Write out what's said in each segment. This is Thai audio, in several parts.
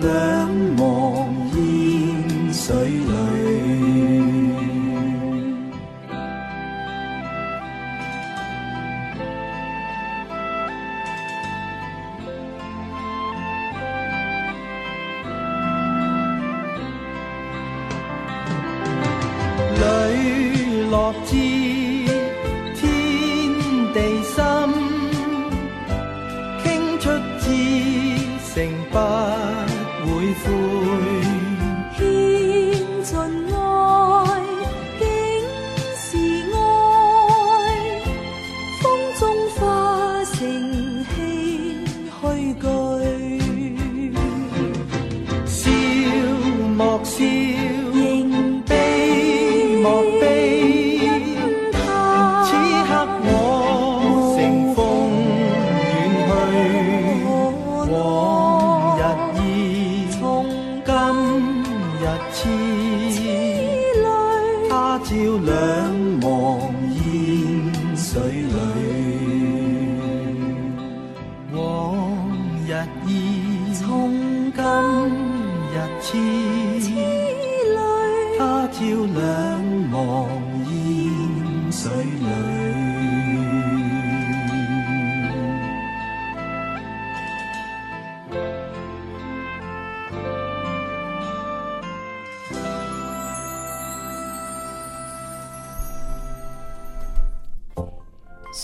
The.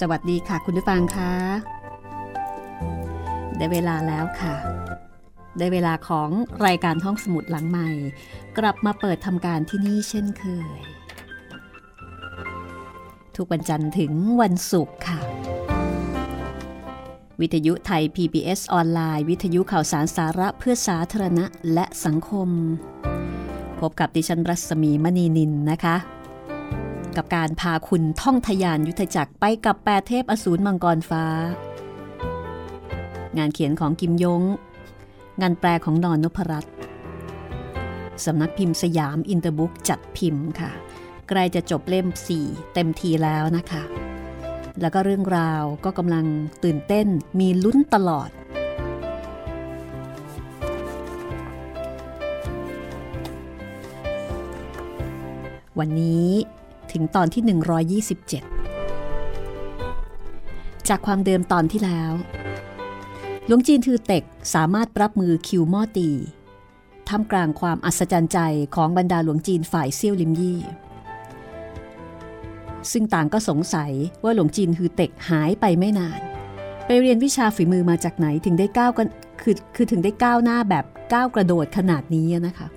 สวัสดีค่ะคุณผู้ฟังคะได้เวลาแล้วค่ะ ได้เวลาของรายการท้องสมุดหลังใหม่ กลับมาเปิดทำการที่นี่เช่นเคย ทุกวันจันทร์ถึงวันศุกร์ค่ะ วิทยุไทย PBS ออนไลน์ วิทยุข่าวสารสาระเพื่อสาธารณะและสังคม พบกับดิฉันรัศมีมณีนินนะคะ กับการพาคุณท่องทยานยุทธจักรไปกับแปดเทพอสูรมังกรฟ้า งานเขียนของกิมยง งานแปลของนอนนพรัตน์สำนักพิมพ์สยามอินเตอร์บุ๊กจัดพิมพ์ค่ะ ใกล้จะจบเล่ม 4 เต็มทีแล้วนะคะ แล้วก็เรื่องราวก็กำลังตื่นเต้นมีลุ้นตลอดวันนี้ ถึงตอนที่ 127 จากความเดิมตอนที่แล้วหลวงจีนทือเต็กสามารถรับมือคิวม่อตีท่ามกลางความอัศจรรย์ใจของบรรดาหลวงจีนฝ่ายเซี่ยวลิมยี่ ซึ่งต่างก็สงสัยว่าหลวงจีนฮือเต็กหายไปไม่นาน ไปเรียนวิชาฝีมือมาจากไหนถึงได้ก้าวกันคือคือถึงได้ก้าวหน้าแบบก้าวกระโดดขนาดนี้นะคะ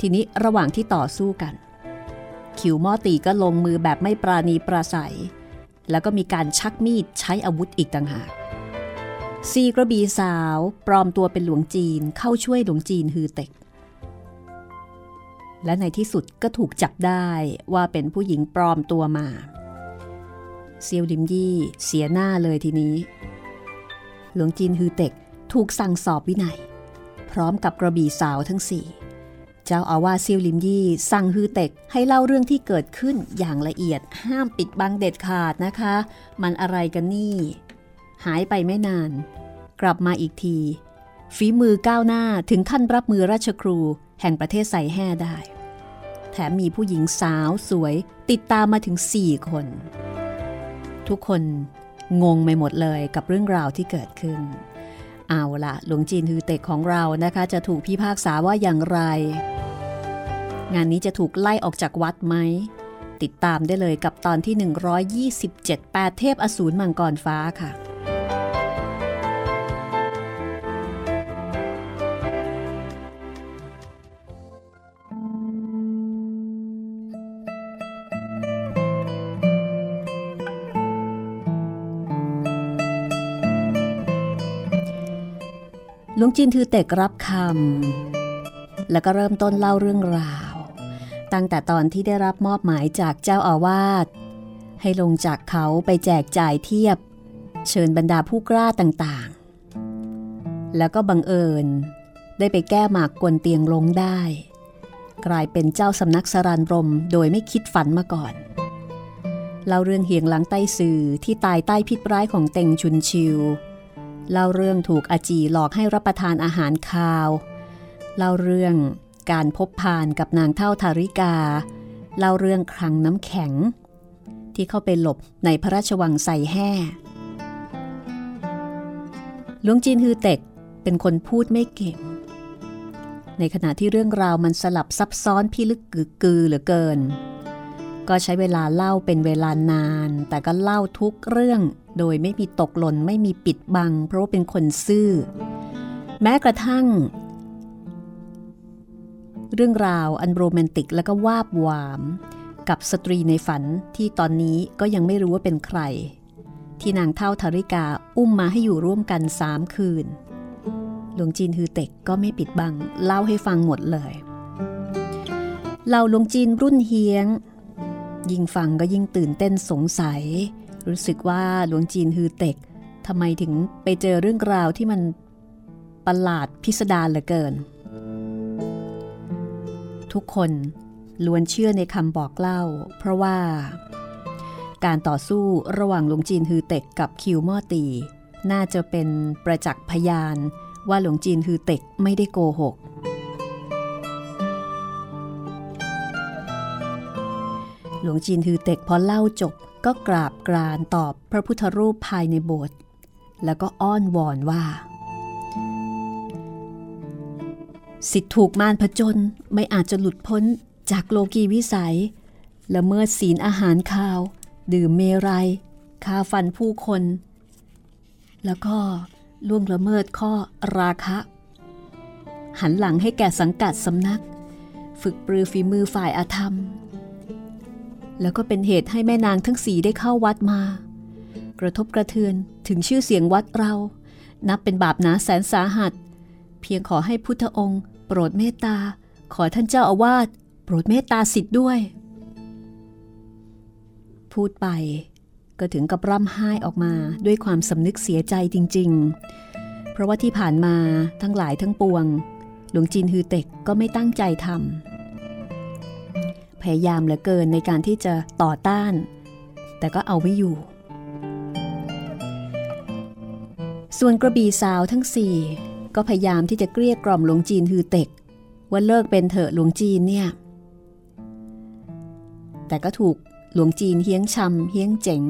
ทีนี้ระหว่างที่ต่อสู้กัน ขิวมอตีก็ลงมือแบบไม่ปราณีปราศัย แล้วก็มีการชักมีดใช้อาวุธอีกต่างหากซีกระบีสาวปลอมตัวเป็นหลวงจีนเข้าช่วยหลวงจีนฮือเต็ก และในที่สุดก็ถูกจับได้ว่าเป็นผู้หญิงปลอมตัวมา เซียวลิมยี่เสียหน้าเลยทีนี้ หลวงจีนฮือเต็กถูกสั่งสอบวินัย พร้อมกับกระบี่สาวทั้งสี่ เจ้าอาวาสซียวลิมยี่สั่งฮือเต็กให้เล่าเรื่องที่เกิดขึ้นอย่างละเอียดห้ามปิดบังเด็ดขาดนะคะ มันอะไรกันนี่ หายไปไม่นาน กลับมาอีกที ฝีมือก้าวหน้าถึงขั้นรับมือราชครูแห่งประเทศไซแห่ได้ แถมมีผู้หญิงสาวสวยติดตามมาถึงสี่คน ทุกคนงงไปหมดเลยกับเรื่องราวที่เกิดขึ้น เอาละหลวงจีนฮือเต็กของเรานะคะจะถูกพิพากษาว่าอย่างไร งานนี้จะถูกไล่ออกจากวัดไหม ติดตามได้เลยกับตอนที่ 127 8 เทพอสูรมังกรฟ้าค่ะ ลวงจีนทือเต็กรับคำแล้วก็เริ่มต้นเล่าเรื่องราว ตั้งแต่ตอนที่ได้รับมอบหมายจากเจ้าอาวาสให้ลงจากเขาไปแจกจ่ายเทียบ เชิญบรรดาผู้กล้าต่างๆ แล้วก็บังเอิญ ได้ไปแก้หมากกวนเตียงลงได้ กลายเป็นเจ้าสำนักสรานรมโดยไม่คิดฝันมาก่อนเล่าเรื่องเฮียงหลังใต้สื่อที่ตายใต้พิษร้ายของเต็งชุนชิว เล่าเรื่องถูกอาจีหลอกให้รับประทานอาหารคาว เล่าเรื่องการพบพานกับนางเท่าทาริกา เล่าเรื่องคลังน้ำแข็ง ที่เข้าไปหลบในพระราชวังไซแห่หลวงจีนฮือเต็กเป็นคนพูดไม่เก่ง ในขณะที่เรื่องราวมันสลับซับซ้อนพิลึกกึกกือเหลือเกิน ก็ใช้เวลาเล่าเป็นเวลานาน แต่ก็เล่าทุกเรื่อง โดยไม่มีตกหล่นไม่มีปิดบัง เพราะว่าเป็นคนซื่อ แม้กระทั่ง เรื่องราวอันโรแมนติกและก็วาบหวาม กับสตรีในฝันที่ตอนนี้ก็ยังไม่รู้ว่าเป็นใคร ที่นางเท่าธาริกาอุ้มมาให้อยู่ร่วมกันสามคืน หลวงจีนฮือเต็กก็ไม่ปิดบัง เล่าให้ฟังหมดเลยเหล่าหลวงจีนรุ่นเฮียง ยิ่งฟังก็ยิ่งตื่นเต้นสงสัย รู้สึกว่าหลวงจีนฮือเต็กทำไมถึงไปเจอเรื่องราวที่มันประหลาดพิสดารเหลือเกิน ทุกคนล้วนเชื่อในคำบอกเล่า เพราะว่า การต่อสู้ระหว่างหลวงจีนฮือเต็กกับคิวมอตี น่าจะเป็นประจักษ์พยานว่าหลวงจีนฮือเต็กไม่ได้โกหก หลวงจีนฮือเต็กพอเล่าจบก็กราบกรานตอบพระพุทธรูปภายในโบสถ์แล้วก็อ้อนวอนว่าสิทธิถูกมารผจญไม่อาจจะหลุดพ้นจากโลกีวิสัย และเมิดศีลอาหารคาว ดื่มเมรัยคาฟันผู้คน แล้วก็ล่วงละเมิดข้อราคะ หันหลังให้แก่สังกัดสำนัก ฝึกปรือฝีมือฝ่ายอาธรรม แล้วก็เป็นเหตุให้แม่นางทั้งสีได้เข้าวัดมา กระทบกระเทือนถึงชื่อเสียงวัดเรา นับเป็นบาปหนาแสนสาหัส เพียงขอให้พุทธองค์ โปรดเมตตา ขอท่านเจ้าอาวาสโปรดเมตตาสิทธิ์ด้วย พูดไปก็ถึงกับร่ำไห้ออกมาด้วยความสำนึกเสียใจจริง ๆ เพราะว่าที่ผ่านมาทั้งหลายทั้งปวง หลวงจีนฮือเต็กก็ไม่ตั้งใจทำ พยายามเหลือเกินในการที่จะต่อต้าน แต่ก็เอาไม่อยู่ ส่วนกระบี่สาวทั้งสี่ก็พยายามที่จะเกลี้ยกล่อมหลวงจีนฮือเต็ก ว่าเลิกเป็นเถอะหลวงจีนเนี่ย แต่ก็ถูกหลวงจีนเฮี้ยงชำเฮี้ยงเจ๋ง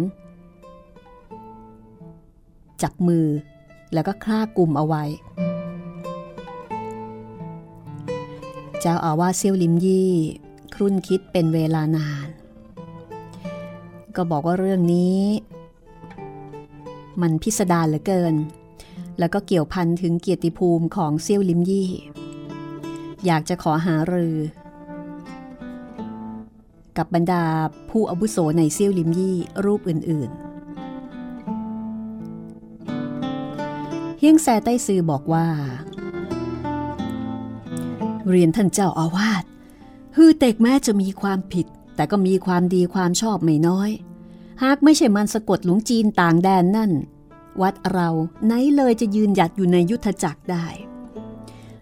จับมือแล้วก็คล้ากลุ่มเอาไว้ เจ้าอาวาสเซียวลิมยี่ รุ่นคิดเป็นเวลานาน ก็บอกว่าเรื่องนี้ มันพิสดารเหลือเกิน แล้วก็เกี่ยวพันถึงเกียรติภูมิของเซี่ยวลิมยี่ อยากจะขอหารือ กับบรรดาผู้อาวุโสในเซี่ยวลิมยี่รูปอื่น ๆ เฮียงแซใต้ซือบอกว่าเรียนท่านเจ้าอาวาส ฮือเต็กแม้จะมีความผิด แต่ก็มีความดีความชอบไม่น้อย หากไม่ใช่มันสะกดหลวงจีนต่างแดนนั่น วัดเราไหนเลยจะยืนหยัดอยู่ในยุทธจักรได้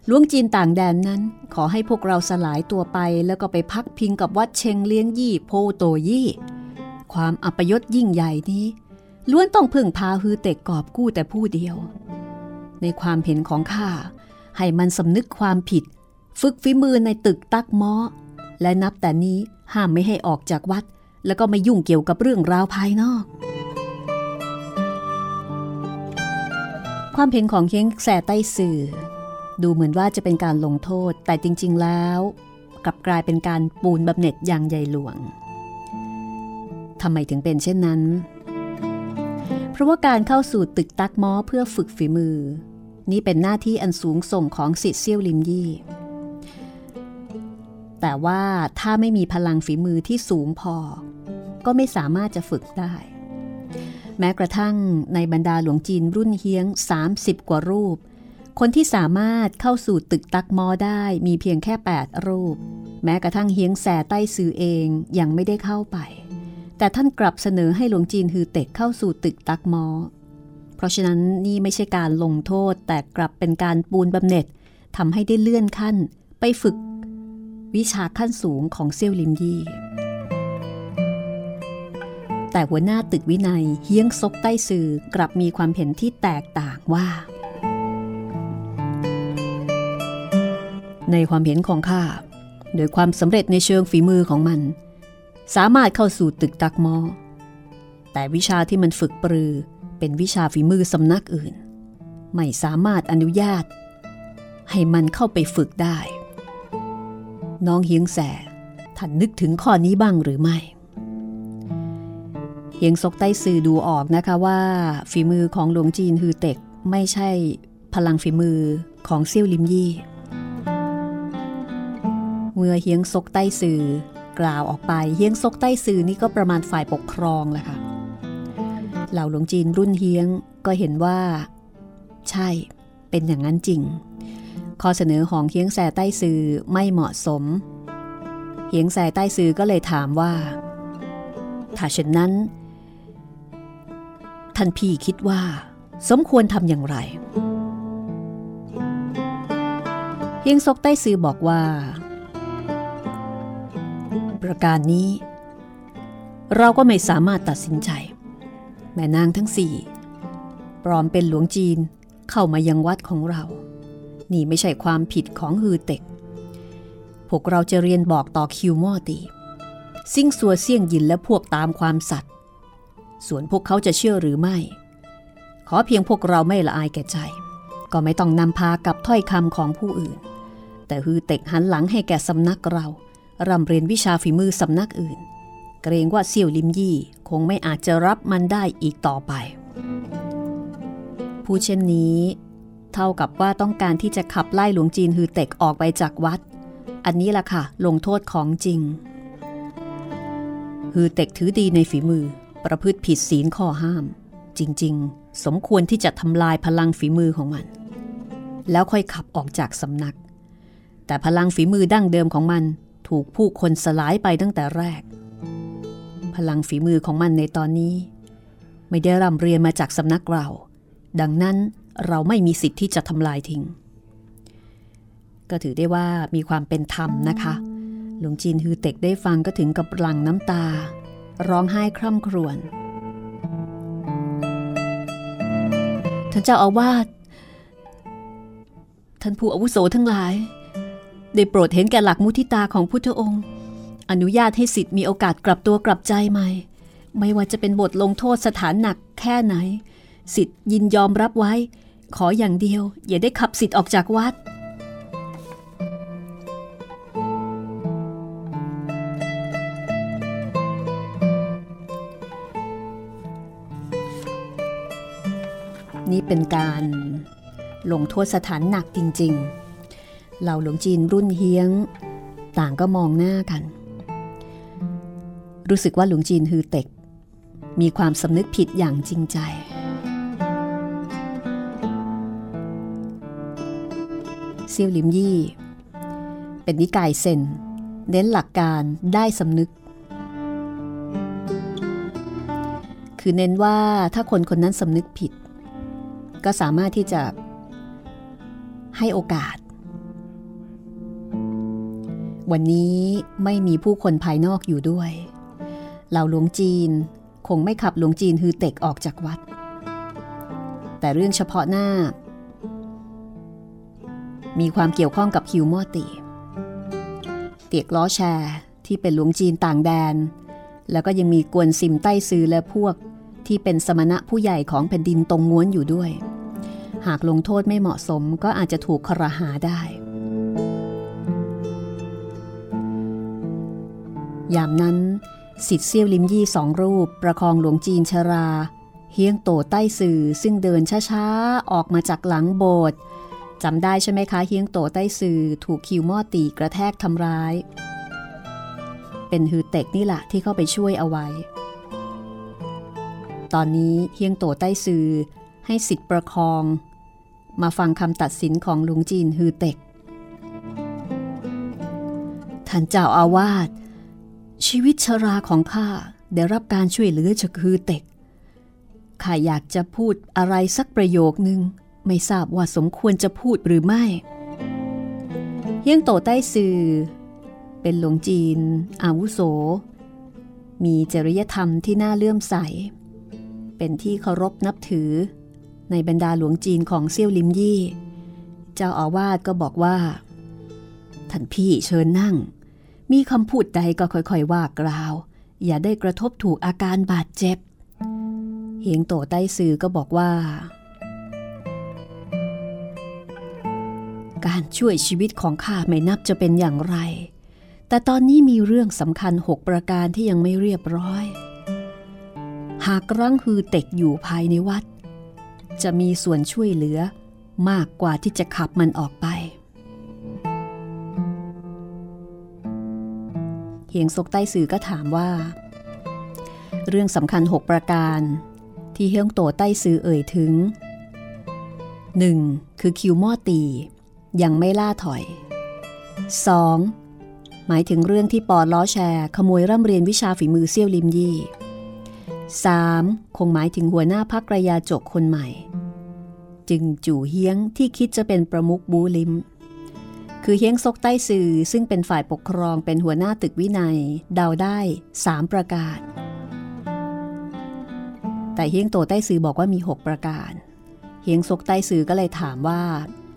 หลวงจีนต่างแดนนั้น ขอให้พวกเราสลายตัวไปแล้วก็ไปพักพิงกับวัดเชงเลี้ยงยี่โพโตยี่ ความอัปยศยิ่งใหญ่นี้ล้วนต้องพึ่งพาฮือเต็กกอบกู้แต่ผู้เดียว ในความเห็นของข้าให้มันสำนึกความผิด ฝึกฝีมือในตึกตักม้อ และนับแต่นี้ห้ามไม่ให้ออกจากวัด แล้วก็ไม่ยุ่งเกี่ยวกับเรื่องราวภายนอก ความเห็นของเค้งแสใต้สื่อ ดูเหมือนว่าจะเป็นการลงโทษ แต่จริง ๆ แล้วกลับกลายเป็นการปูนบำเหน็จอย่างใหญ่หลวงทำไมถึงเป็นเช่นนั้น เพราะว่าการเข้าสู่ตึกตักม้อเพื่อฝึกฝีมือ นี่เป็นหน้าที่อันสูงส่งของสิทธิ์เซี่ยวลิมยี่ แต่ว่าถ้าไม่มีพลังฝีมือที่สูงพอ ก็ไม่สามารถจะฝึกได้ แม้กระทั่งในบรรดาหลวงจีนรุ่นเฮียง 30 กว่ารูป คนที่สามารถเข้าสู่ตึกตักมอได้มีเพียงแค่ 8 รูป แม้กระทั่งเฮียงแสใต้ซือเองยังไม่ได้เข้าไป แต่ท่านกลับเสนอให้หลวงจีนฮือเต็กเข้าสู่ตึกตักมอ เพราะฉะนั้นนี่ไม่ใช่การลงโทษแต่กลับเป็นการปูนบำเหน็จทำให้ได้เลื่อนขั้นไปฝึก วิชาขั้นสูงของเซี่ยวลิมยี่ แต่หัวหน้าตึกวินัยเฮียงซกใต้สื่อกลับมีความเห็นที่แตกต่างว่า ในความเห็นของข้าโดยความสำเร็จในเชิงฝีมือของมัน สามารถเข้าสู่ตึกตักมอ แต่วิชาที่มันฝึกปรือ เป็นวิชาฝีมือสำนักอื่น ไม่สามารถอนุญาต ให้มันเข้าไปฝึกได้ น้องเฮียงแสท่านนึกถึงข้อนี้บ้างหรือไม่ เฮียงซกใต้สื่อดูออกนะคะว่า ฝีมือของหลวงจีนฮือเต็กไม่ใช่พลังฝีมือของเซี่ยวลิมยี่เมื่อเฮียงซกใต้สื่อกล่าวออกไปเฮียงซกใต้สื่อนี่ก็ประมาณฝ่ายปกครองแหละค่ะเหล่าหลวงจีนรุ่นเฮียงก็เห็นว่า ใช่เป็นอย่างนั้นจริง ข้อเสนอของเฮียงแสใต้สื่อไม่เหมาะสม เฮียงแสใต้สื่อก็เลยถามว่า ถ้าเช่นนั้น ท่านพี่คิดว่า สมควรทำอย่างไร เฮียงซกใต้สื่อบอกว่า ประการนี้ เราก็ไม่สามารถตัดสินใจ แม่นางทั้งสี่ปลอมเป็นหลวงจีนเข้ามายังวัดของเรา นี่ไม่ใช่ความผิดของฮือเต็ก พวกเราจะเรียนบอกต่อคิวมอตี ซิ่งสัวเสี่ยงยินและพวกตามความสัตว์ส่วนพวกเขาจะเชื่อหรือไม่ ขอเพียงพวกเราไม่ละอายแก่ใจ ก็ไม่ต้องนำพากับถ้อยคำของผู้อื่น แต่ฮือเต็กหันหลังให้แก่สำนักเราร่ำเรียนวิชาฝีมือสำนักอื่น เกรงว่าเสี่ยวลิมยี่คงไม่อาจจะรับมันได้อีกต่อไป ผู้เช่นนี้ เท่ากับว่าต้องการที่จะขับไล่หลวงจีนฮือเต็กออกไปจากวัด อันนี้ล่ะค่ะ ลงโทษของจริง ฮือเต็กถือดีในฝีมือ ประพฤติผิดศีลข้อห้าม จริง ๆ สมควรที่จะทำลายพลังฝีมือของมัน แล้วค่อยขับออกจากสำนัก แต่พลังฝีมือดั้งเดิมของมันถูกผู้คนสลายไปตั้งแต่แรก พลังฝีมือของมันในตอนนี้ ไม่ได้ร่ำเรียนมาจากสำนักเรา ดังนั้น เราไม่มีสิทธิ์ที่จะทำลายทิ้ง ก็ถือได้ว่ามีความเป็นธรรมนะคะ หลวงจีนฮือเต็กได้ฟังก็ถึงกับหลั่งน้ำตา ร้องไห้คร่ำครวญท่านเจ้าอาวาสท่านผู้อาวุโสทั้งหลาย ได้โปรดเห็นแก่หลักมุทิตาของพุทธองค์ อนุญาตให้สิทธิ์มีโอกาสกลับตัวกลับใจใหม่ ไม่ว่าจะเป็นบทลงโทษสถานหนักแค่ไหน สิทธิ์ยินยอมรับไว้ ขออย่างเดียว อย่าได้ขับสิทธิ์ออกจากวัด นี่เป็นการลงโทษสถานหนักจริง ๆ เหล่าหลวงจีนรุ่นเฮียง ต่างก็มองหน้ากัน รู้สึกว่าหลวงจีนฮือเต็ก มีความสำนึกผิดอย่างจริงใจ ซียวหลิมยี่ เป็นนิกายเซนเน้นหลักการได้สำนึก คือเน้นว่าถ้าคนคนนั้นสำนึกผิด ก็สามารถที่จะให้โอกาส วันนี้ไม่มีผู้คนภายนอกอยู่ด้วย เหล่าหลวงจีนคงไม่ขับหลวงจีนฮือเต็กออกจากวัด แต่เรื่องเฉพาะหน้า มีความเกี่ยวข้องกับฮิวมอตีเตียกล้อแชร์ที่เป็นหลวงจีนต่างแดน แล้วก็ยังมีกวนซิมใต้ซือและพวกที่เป็นสมณะผู้ใหญ่ของแผ่นดินตรงม้วนอยู่ด้วย หากลงโทษไม่เหมาะสมก็อาจจะถูกครหาได้ ยามนั้นสิทธิ์เซี่ยวลิมยี่สองรูป ประคองหลวงจีนชรา เฮียงโตใต้สื่อซึ่งเดินช้าๆ ออกมาจากหลังโบสถ์ จำได้ใช่ไหมคะเฮียงโตใต้สื่อถูกคิวมอตีกระแทกทำร้าย เป็นฮือเต็กนี่แหละที่เข้าไปช่วยเอาไว้ ตอนนี้เฮียงโตใต้สื่อให้สิทธิ์ประคอง มาฟังคำตัดสินของลวงจีนฮือเต็ก ท่านเจ้าอาวาสชีวิตชราของข้าได้รับการช่วยเหลือจากฮือเต็กข้าอยากจะพูดอะไรสักประโยคนึง ไม่ทราบว่าสมควรจะพูดหรือไม่เฮียงโตใต้สื่อ เป็นหลวงจีน อาวุโส มีจริยธรรมที่น่าเลื่อมใส เป็นที่เคารพนับถือ ในบรรดาหลวงจีนของเซี่ยวลิมยี่ เจ้าอาวาสก็บอกว่า ท่านพี่เชิญนั่ง มีคำพูดใดก็ค่อยๆ ว่ากล่าว อย่าได้กระทบถูกอาการบาดเจ็บ เฮียงโตใต้ซือก็บอกว่า การช่วยชีวิตของข้าไม่นับจะเป็นอย่างไร แต่ตอนนี้มีเรื่องสำคัญหกประการที่ยังไม่เรียบร้อย หากรังฮือเต็กอยู่ภายในวัด จะมีส่วนช่วยเหลือมากกว่าที่จะขับมันออกไป เฮียงซกใต้สื่อก็ถามว่า เรื่องสำคัญ6ประการ ที่เฮียงโตใต้สื่อเอ่ยถึง 1. คือคิวมอตี ยังไม่ล่าถอย 2. หมายถึงเรื่องที่ปอล้อแชร์ ขโมยร่ำเรียนวิชาฝีมือเซี่ยวลิมยี่ 3. คงหมายถึงหัวหน้าพักระยาจกคนใหม่ จึงจู่เฮียงที่คิดจะเป็นประมุขบูลิม คือเฮียงซกใต้สื่อซึ่งเป็นฝ่ายปกครองเป็นหัวหน้าตึกวินัย เดาได้ 3 ประการแต่เฮียงโตใต้สื่อบอกว่ามี 6 ประการ เฮียงซกใต้สื่อก็เลยถามว่า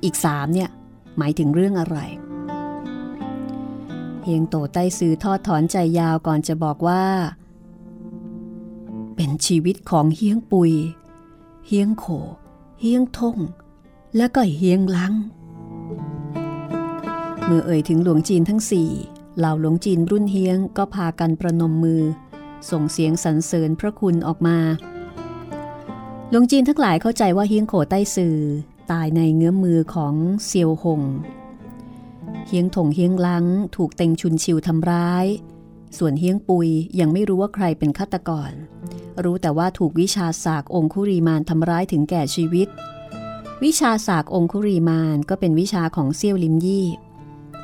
อีก 3 เนี่ย หมายถึงเรื่องอะไร เฮียงโตใต้สื่อทอดถอนใจยาวก่อนจะบอกว่า เป็นชีวิตของเฮียงปุย เฮียงโข เฮียงทง และก็เฮียงลัง เมื่อเอ่ยถึงหลวงจีนทั้งสี่เหล่าหลวงจีนรุ่นเฮียงก็พากันประนมมือ ส่งเสียงสรรเสริญพระคุณออกมาหลวงจีนทั้งหลายเข้าใจว่าเฮียงโขใต้สื่อ ตายในเงื้อมมือของเซียวหง เฮียงถงเฮียงลังถูกเต็งชุนชิวทำร้าย ส่วนเฮียงปุยยังไม่รู้ว่าใครเป็นฆาตกร รู้แต่ว่าถูกวิชาศากองคุรีมานทำร้ายถึงแก่ชีวิต วิชาศากองคุรีมานก็เป็นวิชาของเซียวลิมยี่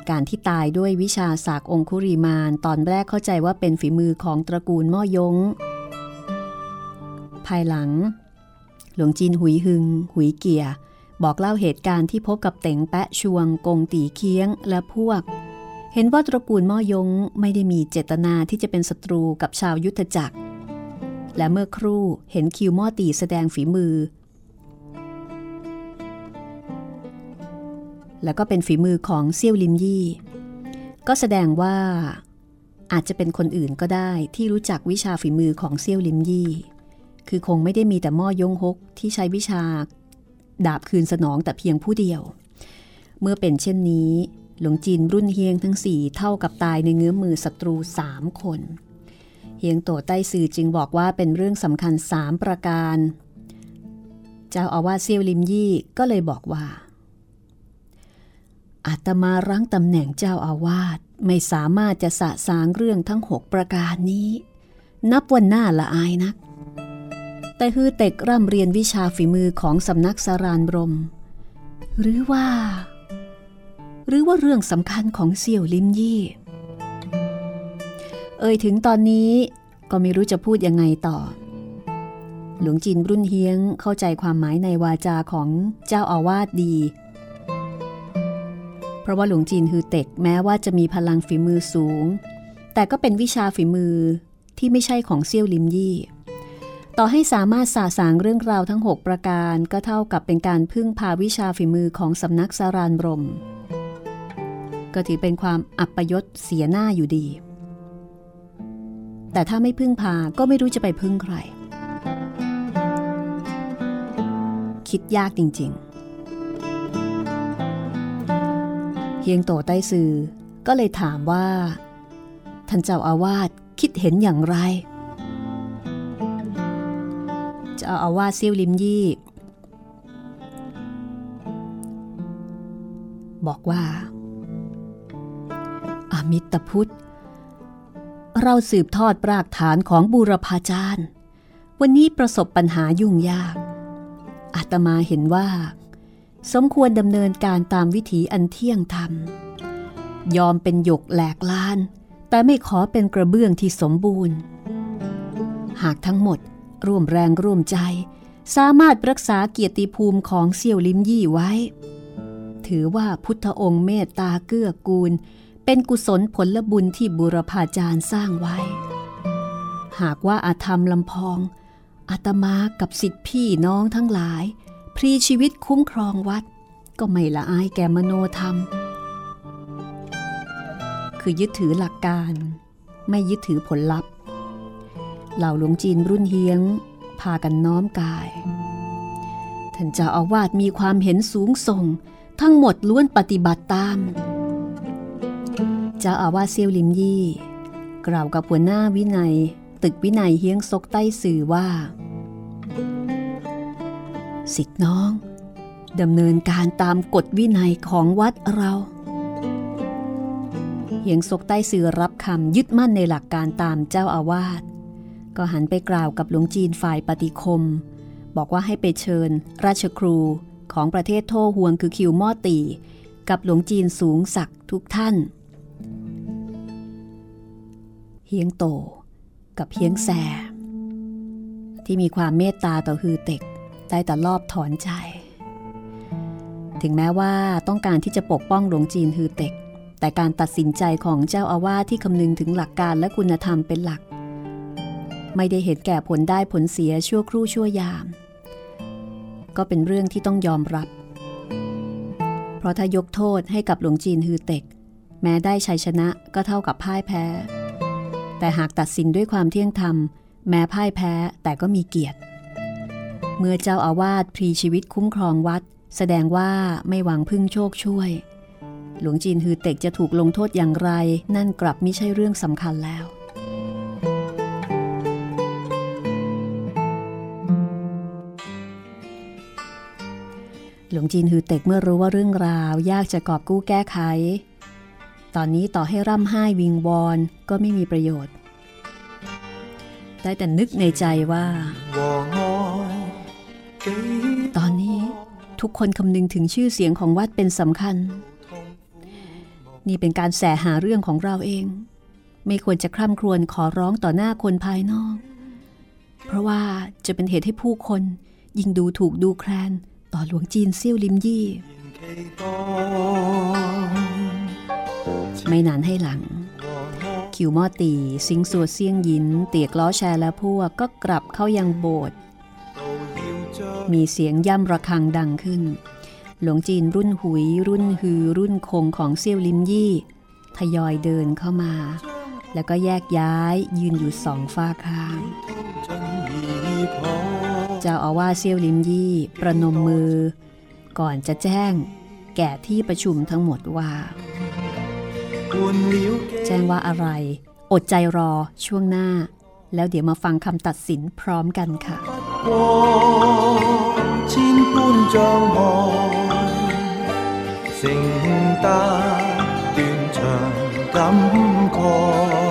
การที่ตายด้วยวิชาศากองคุรีมานตอนแรกเข้าใจว่าเป็นฝีมือของตระกูลม่อยง ภายหลัง หลวงจีนหุยหึง หุยเกีย บอกเล่าเหตุการณ์ที่พบกับเต๋งแปะชวง กงตีเคียงและพวก เห็นว่าตระกูลม่อยงไม่ได้มีเจตนาที่จะเป็นศัตรูกับชาวยุทธจักร และเมื่อครู่เห็นคิวม่อตีแสดงฝีมือ แล้วก็เป็นฝีมือของเซี่ยวลิมยี่ ก็แสดงว่าอาจจะเป็นคนอื่นก็ได้ที่รู้จักวิชาฝีมือของเซี่ยวลิมยี่ คือคงไม่ได้มีแต่ม่อยงฮกที่ใช้วิชา ดาบคืนสนองแต่เพียงผู้เดียว เมื่อเป็นเช่นนี้ หลวงจีนรุ่นเฮียงทั้งสี่เท่ากับตายในเงื้อมือศัตรูสามคน เฮียงโตใต้สื่อจึงบอกว่าเป็นเรื่องสำคัญสามประการ เจ้าอาวาสเซียวลิมยี่ก็เลยบอกว่าอาตมารั้งตำแหน่งเจ้าอาวาสไม่สามารถจะสะสางเรื่องทั้งหกประการนี้ นับวันหน้าละอายนัก แต่ฮือเต็กร่ำเรียนวิชาฝีมือของสำนักสารานบรม หรือว่า หรือว่าเรื่องสำคัญของเสี่ยวลิมยี่ เอ่ยถึงตอนนี้ก็ไม่รู้จะพูดยังไงต่อ หลวงจินรุ่นเฮียงเข้าใจความหมายในวาจาของเจ้าอาวาสดี เพราะว่าหลวงจีนฮือเต็กแม้ว่าจะมีพลังฝีมือสูง แต่ก็เป็นวิชาฝีมือที่ไม่ใช่ของเซี่ยวลิมยี่ ต่อให้สามารถสาสางเรื่องราวทั้ง 6 ประการก็เท่ากับเป็นการพึ่งพาวิชาฝีมือของสำนักสารานบรม ก็ถือเป็นความอัปยศเสียหน้าอยู่ดี แต่ถ้าไม่พึ่งพาก็ไม่รู้จะไปพึ่งใคร คิดยากจริง ๆ เฮียงโตใต้ซือก็เลยถามว่า ท่านเจ้าอาวาสคิดเห็นอย่างไร เจ้าอาวาสเซียวลิมยี่ บอกว่า อามิตรพุทธ เราสืบทอดรากฐานของบูรพาจารย์ วันนี้ประสบปัญหายุ่งยาก อาตมาเห็นว่า สมควรดำเนินการตามวิถีอันเที่ยงธรรม ยอมเป็นหยกแหลกล้าน แต่ไม่ขอเป็นกระเบื้องที่สมบูรณ์ หากทั้งหมด ร่วมแรงร่วมใจ สามารถรักษาเกียรติภูมิของเสี่ยวลิมยี่ไว้ ถือว่าพุทธองค์เมตตาเกื้อกูล เป็นกุศลผลบุญที่บุรพาจารย์สร้างไว้ หากว่าอาธรรมลำพอง อาตมากับสิทธิพี่น้องทั้งหลาย พรีชีวิตคุ้มครองวัด ก็ไม่ละอายแก่มโนธรรม คือยึดถือหลักการ ไม่ยึดถือผลลัพธ์ เหล่าหลวงจีนรุ่นเฮียง พากันน้อมกาย ท่านเจ้าอาวาสมีความเห็นสูงส่ง ทั้งหมดล้วนปฏิบัติตาม เจ้าอาวาสเซียวลิมยี่ กล่าวกับหัวหน้าวินัย ตึกวินัยเฮียงซกใต้สื่อว่า สิทธิน้องดำเนินการตามกฎวินัยของวัดเราเฮียงซกใต้สื่อรับคำยึดมั่นในหลักการตามเจ้าอาวาส ก็หันไปกล่าวกับหลวงจีนฝ่ายปฏิคม บอกว่าให้ไปเชิญ ราชครูของประเทศโทฮวงคือคิวมอตี กับหลวงจีนสูงศักดิ์ทุกท่าน เฮียงโต กับเฮียงแซที่มีความเมตตาต่อฮือเต็กได้แต่รอบถอนใจ ถึงแม้ว่าต้องการที่จะปกป้องหลวงจีนฮือเต็ก แต่การตัดสินใจของเจ้าอาวาสที่คำนึงถึงหลักการและคุณธรรมเป็นหลัก ไม่ได้เห็นแก่ผลได้ผลเสียชั่วครู่ชั่วยาม ก็เป็นเรื่องที่ต้องยอมรับ เพราะถ้ายกโทษให้กับหลวงจีนฮือเต็ก แม้ได้ชัยชนะก็เท่ากับพ่ายแพ้ แต่หากตัดสินด้วยความเที่ยงธรรม แม้พ่ายแพ้แต่ก็มีเกียรติ เมื่อเจ้าอาวาสพรีชีวิตคุ้มครองวัด แสดงว่าไม่หวังพึ่งโชคช่วย หลวงจีนฮือเต็กจะถูกลงโทษอย่างไร นั่นกลับไม่ใช่เรื่องสำคัญแล้ว หลวงจีนฮือเต็กเมื่อรู้ว่าเรื่องราว ยากจะกอบกู้แก้ไข ตอนนี้ต่อให้ร่ำไห้วิงวอนก็ไม่มีประโยชน์ ได้แต่นึกในใจว่า ตอนนี้ทุกคนคำนึงถึงชื่อเสียงของวัดเป็นสำคัญ นี่เป็นการแสหาเรื่องของเราเอง ไม่ควรจะคร่ำครวญขอร้องต่อหน้าคนภายนอก เพราะว่าจะเป็นเหตุให้ผู้คนยิ่งดูถูกดูแคลน ต่อหลวงจีนเซี่ยวลิมยี่ ไม่นานให้หลัง คิวมอตี สิงสัวเซียงยิน เตียกล้อแชร์และพวกก็กลับเข้ายังโบสถ์มีเสียงย่ำระฆังดังขึ้น หลวงจีนรุ่นหุย รุ่นฮือ รุ่นคงของเซี่ยวลิมยี่ ทยอยเดินเข้ามา แล้วก็แยกย้ายยืนอยู่สองฝ้าข้าง เจ้าอาวาสเซี่ยวลิมยี่ ประนมมือ ก่อนจะแจ้ง แก่ที่ประชุมทั้งหมดว่า แจ้งว่าอะไร อดใจรอช่วงหน้า แล้วเดี๋ยวมาฟังคำตัดสินพร้อมกันค่ะ 千般障碍，承担断肠感慨。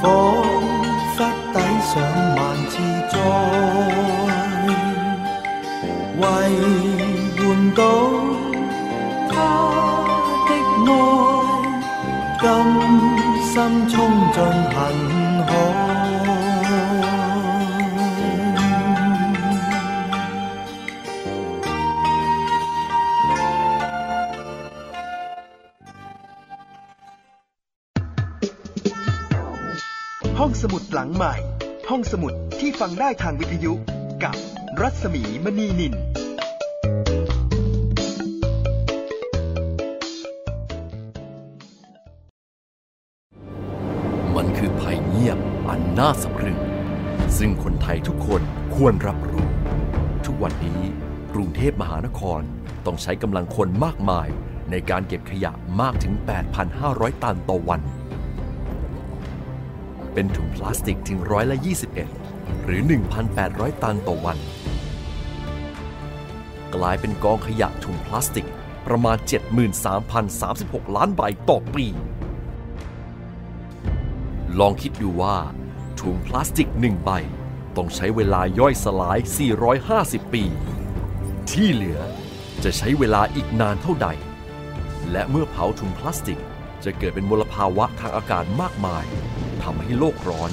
仿佛抵上万次灾为换到他的爱甘心冲进恨海 งได้ทางวิทยุกับรัศมีมณีนินมันคือภัยเงียบอันน่าสะพรึง ซึ่งคนไทยทุกคนควรรับรู้ ทุกวันนี้กรุงเทพมหานครต้องใช้กำลังคนมากมายในการเก็บขยะมากถึง 8,500 ตันต่อวัน เป็นถุงพลาสติกถึงร้อยละ 21 หรือ 1,800 ตันต่อวัน กลายเป็นกองขยะถุงพลาสติกประมาณ 73,036 ล้านใบต่อปี ลองคิดดูว่า ถุงพลาสติกหนึ่งใบ ต้องใช้เวลาย่อยสลาย 450 ปี ที่เหลือจะใช้เวลาอีกนานเท่าใด และเมื่อเผาถุงพลาสติกจะเกิดเป็นมลภาวะทางอากาศมากมายทำให้โลกร้อน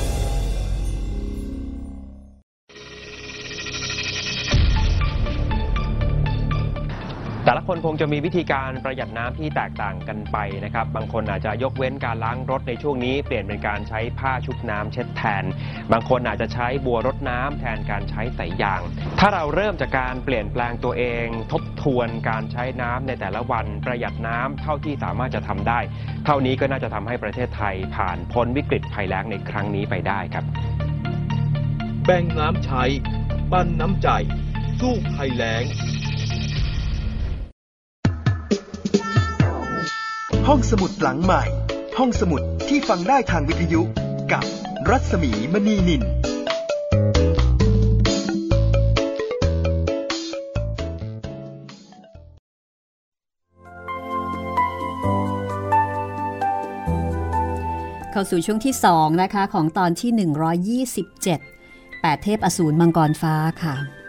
คนคงจะมีวิธีการประหยัดน้ำที่แตกต่างกันไปนะครับ บางคนอาจจะยกเว้นการล้างรถในช่วงนี้ เปลี่ยนเป็นการใช้ผ้าชุบน้ำเช็ดแทน บางคนอาจจะใช้บัวรดน้ำแทนการใช้สายยาง ถ้าเราเริ่มจากการเปลี่ยนแปลงตัวเอง ทบทวนการใช้น้ำในแต่ละวันประหยัดน้ำเท่าที่สามารถจะทำได้ เท่านี้ก็น่าจะทำให้ประเทศไทยผ่านพ้นวิกฤตภัยแล้งในครั้งนี้ไปได้ครับ แบ่งน้ำใช้ ปั้นน้ำใจ สู้ภัยแล้ง ห้องสมุดหลังใหม่ ห้องสมุดที่ฟังได้ทางวิทยุ กับรัศมีมณีนินเข้าสู่ช่วงที่ 2 นะคะ ของตอนที่ 127 8 เทพอสูรมังกรฟ้าค่ะ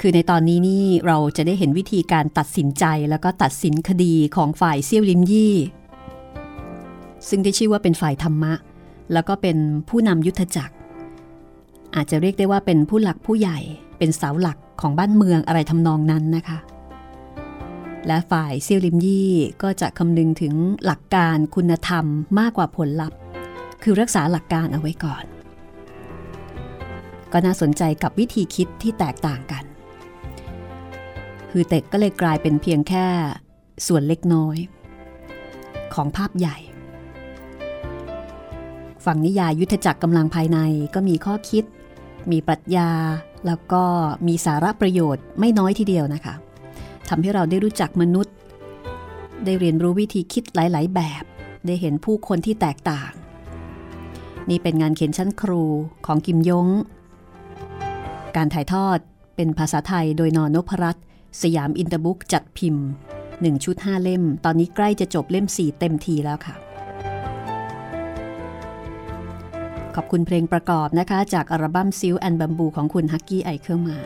คือในตอนนี้นี่เราจะได้เห็นวิธีการตัดสินใจแล้วก็ตัดสินคดีของฝ่ายเซี่ยวลิมยี่ ซึ่งได้ชื่อว่าเป็นฝ่ายธรรมะ แล้วก็เป็นผู้นำยุทธจักร อาจจะเรียกได้ว่าเป็นผู้หลักผู้ใหญ่ เป็นเสาหลักของบ้านเมืองอะไรทำนองนั้นนะคะ และฝ่ายเซี่ยวลิมยี่ก็จะคำนึงถึงหลักการคุณธรรมมากกว่าผลลัพธ์ คือรักษาหลักการเอาไว้ก่อนก็น่าสนใจกับวิธีคิดที่แตกต่างกัน คือเต็กก็เลยกลายเป็นเพียงแค่ส่วนเล็กน้อย ของภาพใหญ่ ฝั่งนิยายยุทธจักรกำลังภายในก็มีข้อคิด มีปรัชญา แล้วก็มีสาระประโยชน์ไม่น้อยทีเดียวนะคะทำให้เราได้รู้จักมนุษย์ ได้เรียนรู้วิธีคิดหลาย ๆ แบบ ได้เห็นผู้คนที่แตกต่าง นี่เป็นงานเขียนชั้นครูของกิมยง การถ่ายทอดเป็นภาษาไทยโดยน. นพรัตน์ สยามอินเตอร์บุ๊กจัดพิมพ์ 1 ชุด 5 เล่ม ตอนนี้ใกล้จะจบเล่ม 4 เต็มทีแล้วค่ะ ขอบคุณเพลงประกอบนะคะ จากอัลบั้ม Silk and Bamboo ของคุณฮักกี้ไอเคิลมานน์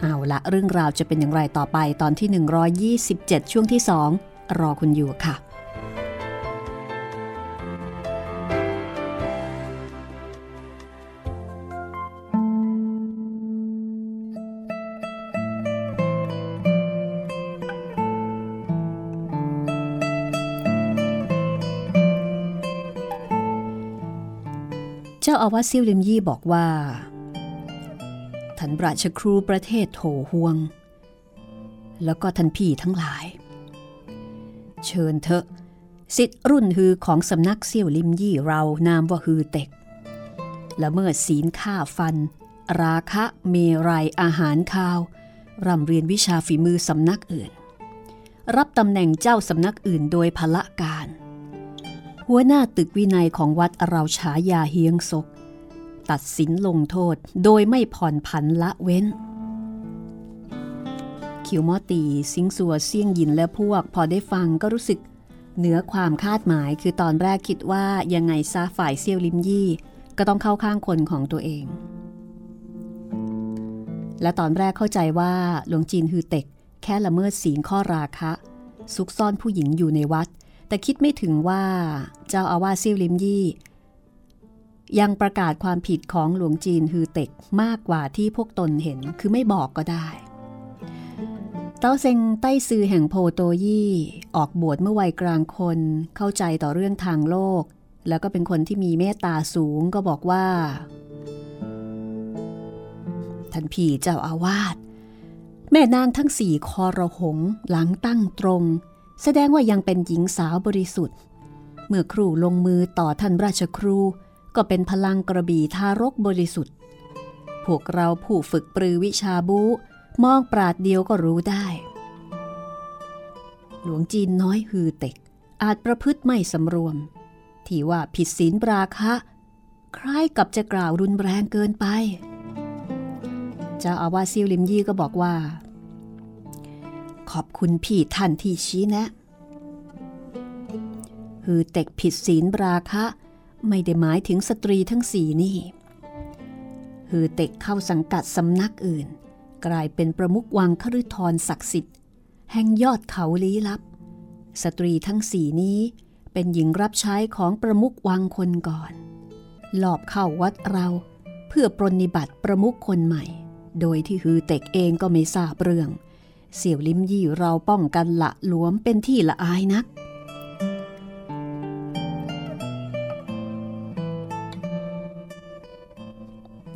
เอาละเรื่องราวจะเป็นอย่างไรต่อไปตอนที่ 127 ช่วงที่ 2 รอคุณอยู่ค่ะ เจ้าอาวาสซิ่วลิมยี่บอกว่าท่านราชครูประเทศโถห่วง แล้วก็ท่านพี่ทั้งหลาย เชิญเถอะสิทธิ์รุ่นฮือของสำนักเซี่ยวลิมยี่เรานามว่าฮือเต็กละเมิดศีลฆ่าฟัน ราคะเมรัยอาหารข้าว ร่ำเรียนวิชาฝีมือสำนักอื่น รับตำแหน่งเจ้าสำนักอื่นโดยพละการ หัวหน้าตึกวินัยของวัดเราฉายาเฮียงศก ตัดสินลงโทษโดยไม่ผ่อนผันละเว้น คิวมอตีสิงสัวเสี่ยงยินและพวกพอได้ฟังก็รู้สึกเหนือความคาดหมายคือตอนแรกคิดว่ายังไงซาฝ่ายเซี่ยวลิมยี่ ก็ต้องเข้าข้างคนของตัวเอง และตอนแรกเข้าใจว่าหลวงจีนฮือเต็ก แค่ละเมิดศีลข้อราคะ ซุกซ่อนผู้หญิงอยู่ในวัด แต่คิดไม่ถึงว่าเจ้าอาวาสซี่วลิมยี่ ยังประกาศความผิดของหลวงจีนฮือเต็กมากกว่าที่พวกตนเห็นคือไม่บอกก็ได้ เต้าเซงใต้ซือแห่งโพโตยี่ ออกบวชเมื่อวัยกลางคนเข้าใจต่อเรื่องทางโลก แล้วก็เป็นคนที่มีเมตตาสูงก็บอกว่าท่านพี่เจ้าอาวาสแม่นางทั้งสี่คอระหงหลังตั้งตรง แสดงว่ายังเป็นหญิงสาวบริสุทธิ์ เมื่อครูลงมือต่อท่านราชครูก็เป็นพลังกระบี่ทารกบริสุทธิ์ พวกเราผู้ฝึกปรือวิชาบูมองปราดเดียวก็รู้ได้ หลวงจีนน้อยฮือเต็ก อาจประพฤติไม่สำรวม ที่ว่าผิดศีลปราคะ คล้ายกับจะกล่าวรุนแรงเกินไป เจ้าอาวาสซิวลิมยี่ก็บอกว่า ขอบคุณพี่ท่านที่ชี้แนะ ฮือเต็กผิดศีลราคะ ไม่ได้หมายถึงสตรีทั้งสี่นี่ ฮือเต็กเข้าสังกัดสำนักอื่น กลายเป็นประมุขวังคฤทรศักดิ์สิทธิ์ แห่งยอดเขาลี้ลับ สตรีทั้งสี่นี้เป็นหญิงรับใช้ของประมุขวังคนก่อน หลอบเข้าวัดเราเพื่อปรนิบัติประมุขคนใหม่ โดยที่ฮือเต็กเองก็ไม่ทราบเรื่อง เสี่ยวลิมยี่เราป้องกันละหลวมเป็นที่ละอายนัก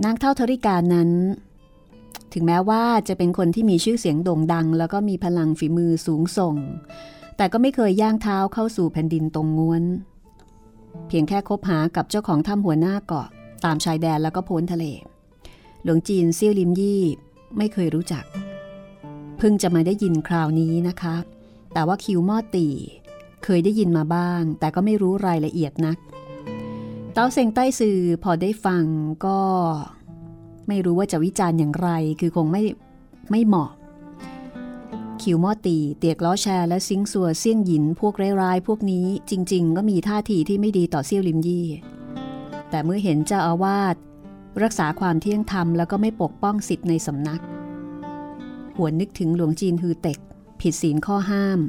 นางเท่าธริกานั้น ถึงแม้ว่าจะเป็นคนที่มีชื่อเสียงโด่งดัง แล้วก็มีพลังฝีมือสูงส่ง แต่ก็ไม่เคยย่างเท้าเข้าสู่แผ่นดินตรงงวน เพียงแค่คบหากับเจ้าของถ้ำหัวหน้าเกาะ ตามชายแดนแล้วก็พ้นทะเล หลวงจีนเซี่ยวลิมยี่ไม่เคยรู้จัก เพิ่งจะมาได้ยินคราวนี้นะคะ แต่ว่าคิวมอตีเคยได้ยินมาบ้าง แต่ก็ไม่รู้รายละเอียดนัก เต้าเซงใต้สื่อพอได้ฟังก็ ไม่รู้ว่าจะวิจารณ์อย่างไร คือคงไม่ไม่เหมาะ คิวมอตีเตียกล้อแชร์และซิงสัวเซี่ยงหยินพวกร้ายๆพวกนี้จริง ๆ ก็มีท่าทีที่ไม่ดีต่อเซี่ยวลิมยี่แต่เมื่อเห็นเจ้าอาวาสรักษาความเที่ยงธรรมแล้วก็ไม่ปกป้องสิทธิ์ในสำนัก หวนนึกถึงหลวงจีนฮือเต็ก ผิดศีลข้อห้าม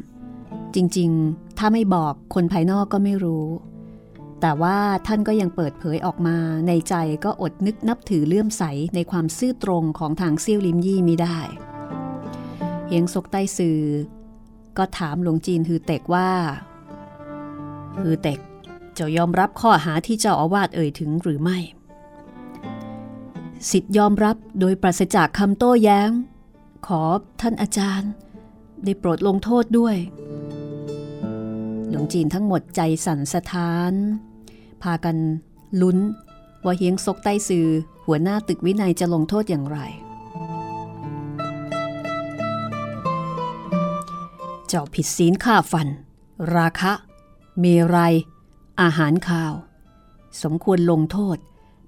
จริงๆ ถ้าไม่บอกคนภายนอกก็ไม่รู้ แต่ว่าท่านก็ยังเปิดเผยออกมาในใจก็อดนึกนับถือเลื่อมใสในความซื่อตรงของทางเซี่ยวลิมยี่มิได้เฮียงซกใต้สื่อ ก็ถามหลวงจีนฮือเต็กว่าฮือเต็กจะยอมรับข้อหาที่เจ้าอาวาสเอ่ยถึงหรือไม่ สิทธิ์ยอมรับโดยปราศจากคำโต้แย้ง ขอท่านอาจารย์ ได้โปรดลงโทษด้วย หลวงจีนทั้งหมดใจสั่นสะท้าน พากันลุ้น ว่าเฮียงซกใต้ซือหัวหน้าตึกวินัยจะลงโทษอย่างไร เจ้าผิดศีลฆ่าฟัน ราคะ เมรัย อาหารข่าว สมควรลงโทษ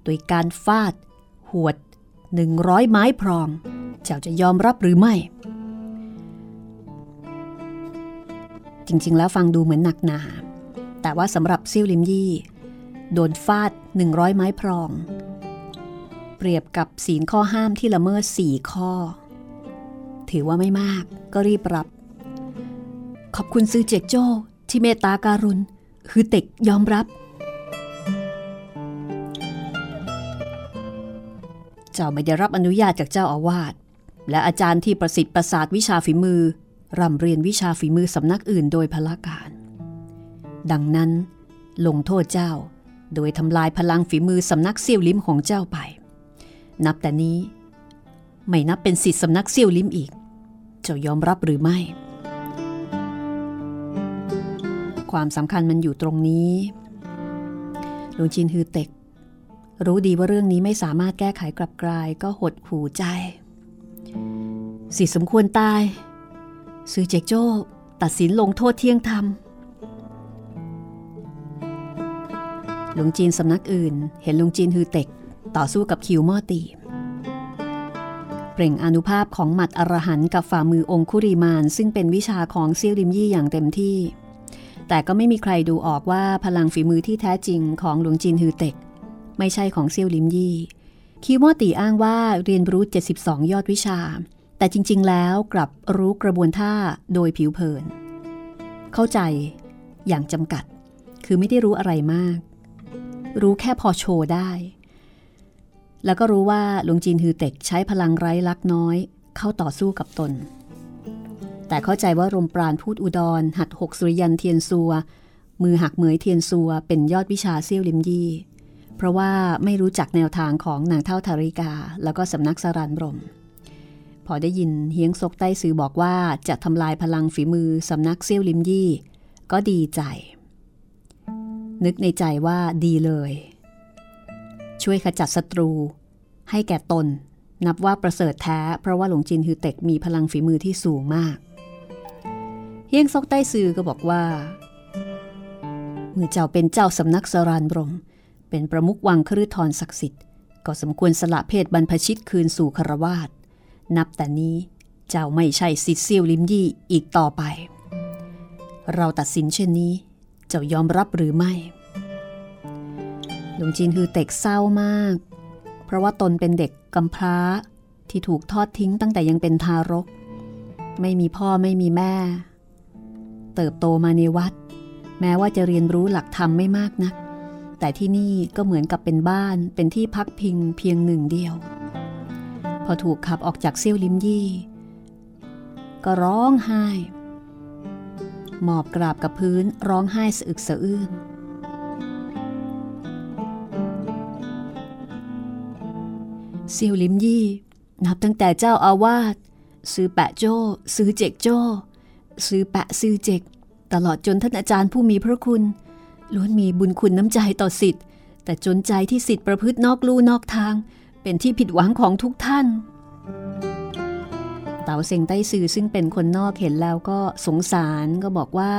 โดยการฟาด หวดหนึ่งร้อยไม้พรอง เจ้าจะยอมรับหรือไม่ จริง ๆ แล้วฟังดูเหมือนหนักหนา แต่ว่าสำหรับซิ่วลิมยี่ โดนฟาด 100 ไม้พรอง เปรียบกับศีลข้อห้ามที่ละเมิดสี่ข้อ ถือว่าไม่มากก็รีบรับ ขอบคุณซื้อเจกโจ้ที่เมตตาการุณ คือเต็กยอมรับเจ้าไม่ได้รับอนุญาตจากเจ้าอาวาส และอาจารย์ที่ประสิทธิ์ประสาทวิชาฝีมือร่ำเรียนวิชาฝีมือสำนักอื่นโดยพละการ ดังนั้น ลงโทษเจ้า โดยทำลายพลังฝีมือสำนักเซี่ยวลิ้มของเจ้าไป นับแต่นี้ ไม่นับเป็นสิทธิสำนักเซี่ยวลิ้มอีก เจ้ายอมรับหรือไม่ ความสำคัญมันอยู่ตรงนี้หลวงจินฮือเต็ก รู้ดีว่าเรื่องนี้ไม่สามารถแก้ไขกลับกลายก็หดหูใจ สิสมควรตาย ซือเจกโจ้ตัดสินลงโทษเที่ยงธรรม หลวงจีนสำนักอื่น เห็นหลวงจีนฮือเต็ก ต่อสู้กับคิวมอตี เปล่งอนุภาพของหมัดอรหันกับฝ่ามือองคุริมาน ซึ่งเป็นวิชาของเซียวริมยี่อย่างเต็มที่ แต่ก็ไม่มีใครดูออกว่าพลังฝีมือที่แท้จริงของหลวงจีนฮือเต็ก ไม่ใช่ของเซียวลิมยี่ คิวมอตีอ้างว่าเรียนรู้ 72 ยอดวิชา แต่จริง ๆ แล้วกลับรู้กระบวนท่าโดยผิวเผิน เข้าใจอย่างจำกัด คือไม่ได้รู้อะไรมาก รู้แค่พอโชว์ได้ แล้วก็รู้ว่าหลวงจีนฮือเต็กใช้พลังไร้ลักน้อย เข้าต่อสู้กับตน แต่เข้าใจว่ารมปราณพูดอุดร หัดหกสุริยันเทียนซัว มือหักเหมยเทียนซัวเป็นยอดวิชาเซี่ยวลิมยี่ เพราะว่าไม่รู้จักแนวทางของนางเท่าธาริกา แล้วก็สำนักสรานบรม พอได้ยินเฮียงซกใต้ซือบอกว่าจะทำลายพลังฝีมือสำนักเซี่ยวลิมยี่ ก็ดีใจ นึกในใจว่าดีเลย ช่วยขจัดศัตรู ให้แก่ตน นับว่าประเสริฐแท้ เพราะว่าหลวงจินฮือเต็กมีพลังฝีมือที่สูงมาก เฮียงซกใต้ซือก็บอกว่าเมื่อเจ้าเป็นเจ้าสำนักสรานบรม เป็นประมุขวังครืทรศักดิ์สิทธิ์ ก็สมควรสละเพศบรรพชิตคืนสู่คารวาสนับแต่นี้เจ้าไม่ใช่สิทธิ์เซียวลิมยี่อีกต่อไป เราตัดสินเช่นนี้ เจ้ายอมรับหรือไม่หลวงจีนคือเต็กเศร้ามาก เพราะว่าตนเป็นเด็กกำพร้าที่ถูกทอดทิ้งตั้งแต่ยังเป็นทารก ไม่มีพ่อไม่มีแม่ เติบโตมาในวัด แม้ว่าจะเรียนรู้หลักธรรมไม่มากนัก แต่ที่นี่ก็เหมือนกับเป็นบ้านเป็นที่พักพิงเพียงหนึ่งเดียว พอถูกขับออกจากเซี่ยวลิมยี่ ก็ร้องไห้ หมอบกราบกับพื้นร้องไห้สะอึกสะอื้นเซี่ยวลิมยี่ นับตั้งแต่เจ้าอาวาสซื้อแปะโจ้ซื้อเจกโจ้ซื้อแปะซื้อเจก ตลอดจนท่านอาจารย์ผู้มีพระคุณ ล้วนมีบุญคุณน้ำใจต่อสิทธิ์ แต่จนใจที่สิทธิ์ประพฤตินอกลู่นอกทาง เป็นที่ผิดหวังของทุกท่าน เต๋าเซงใต้ซือซึ่งเป็นคนนอกเห็นแล้วก็สงสารก็บอกว่า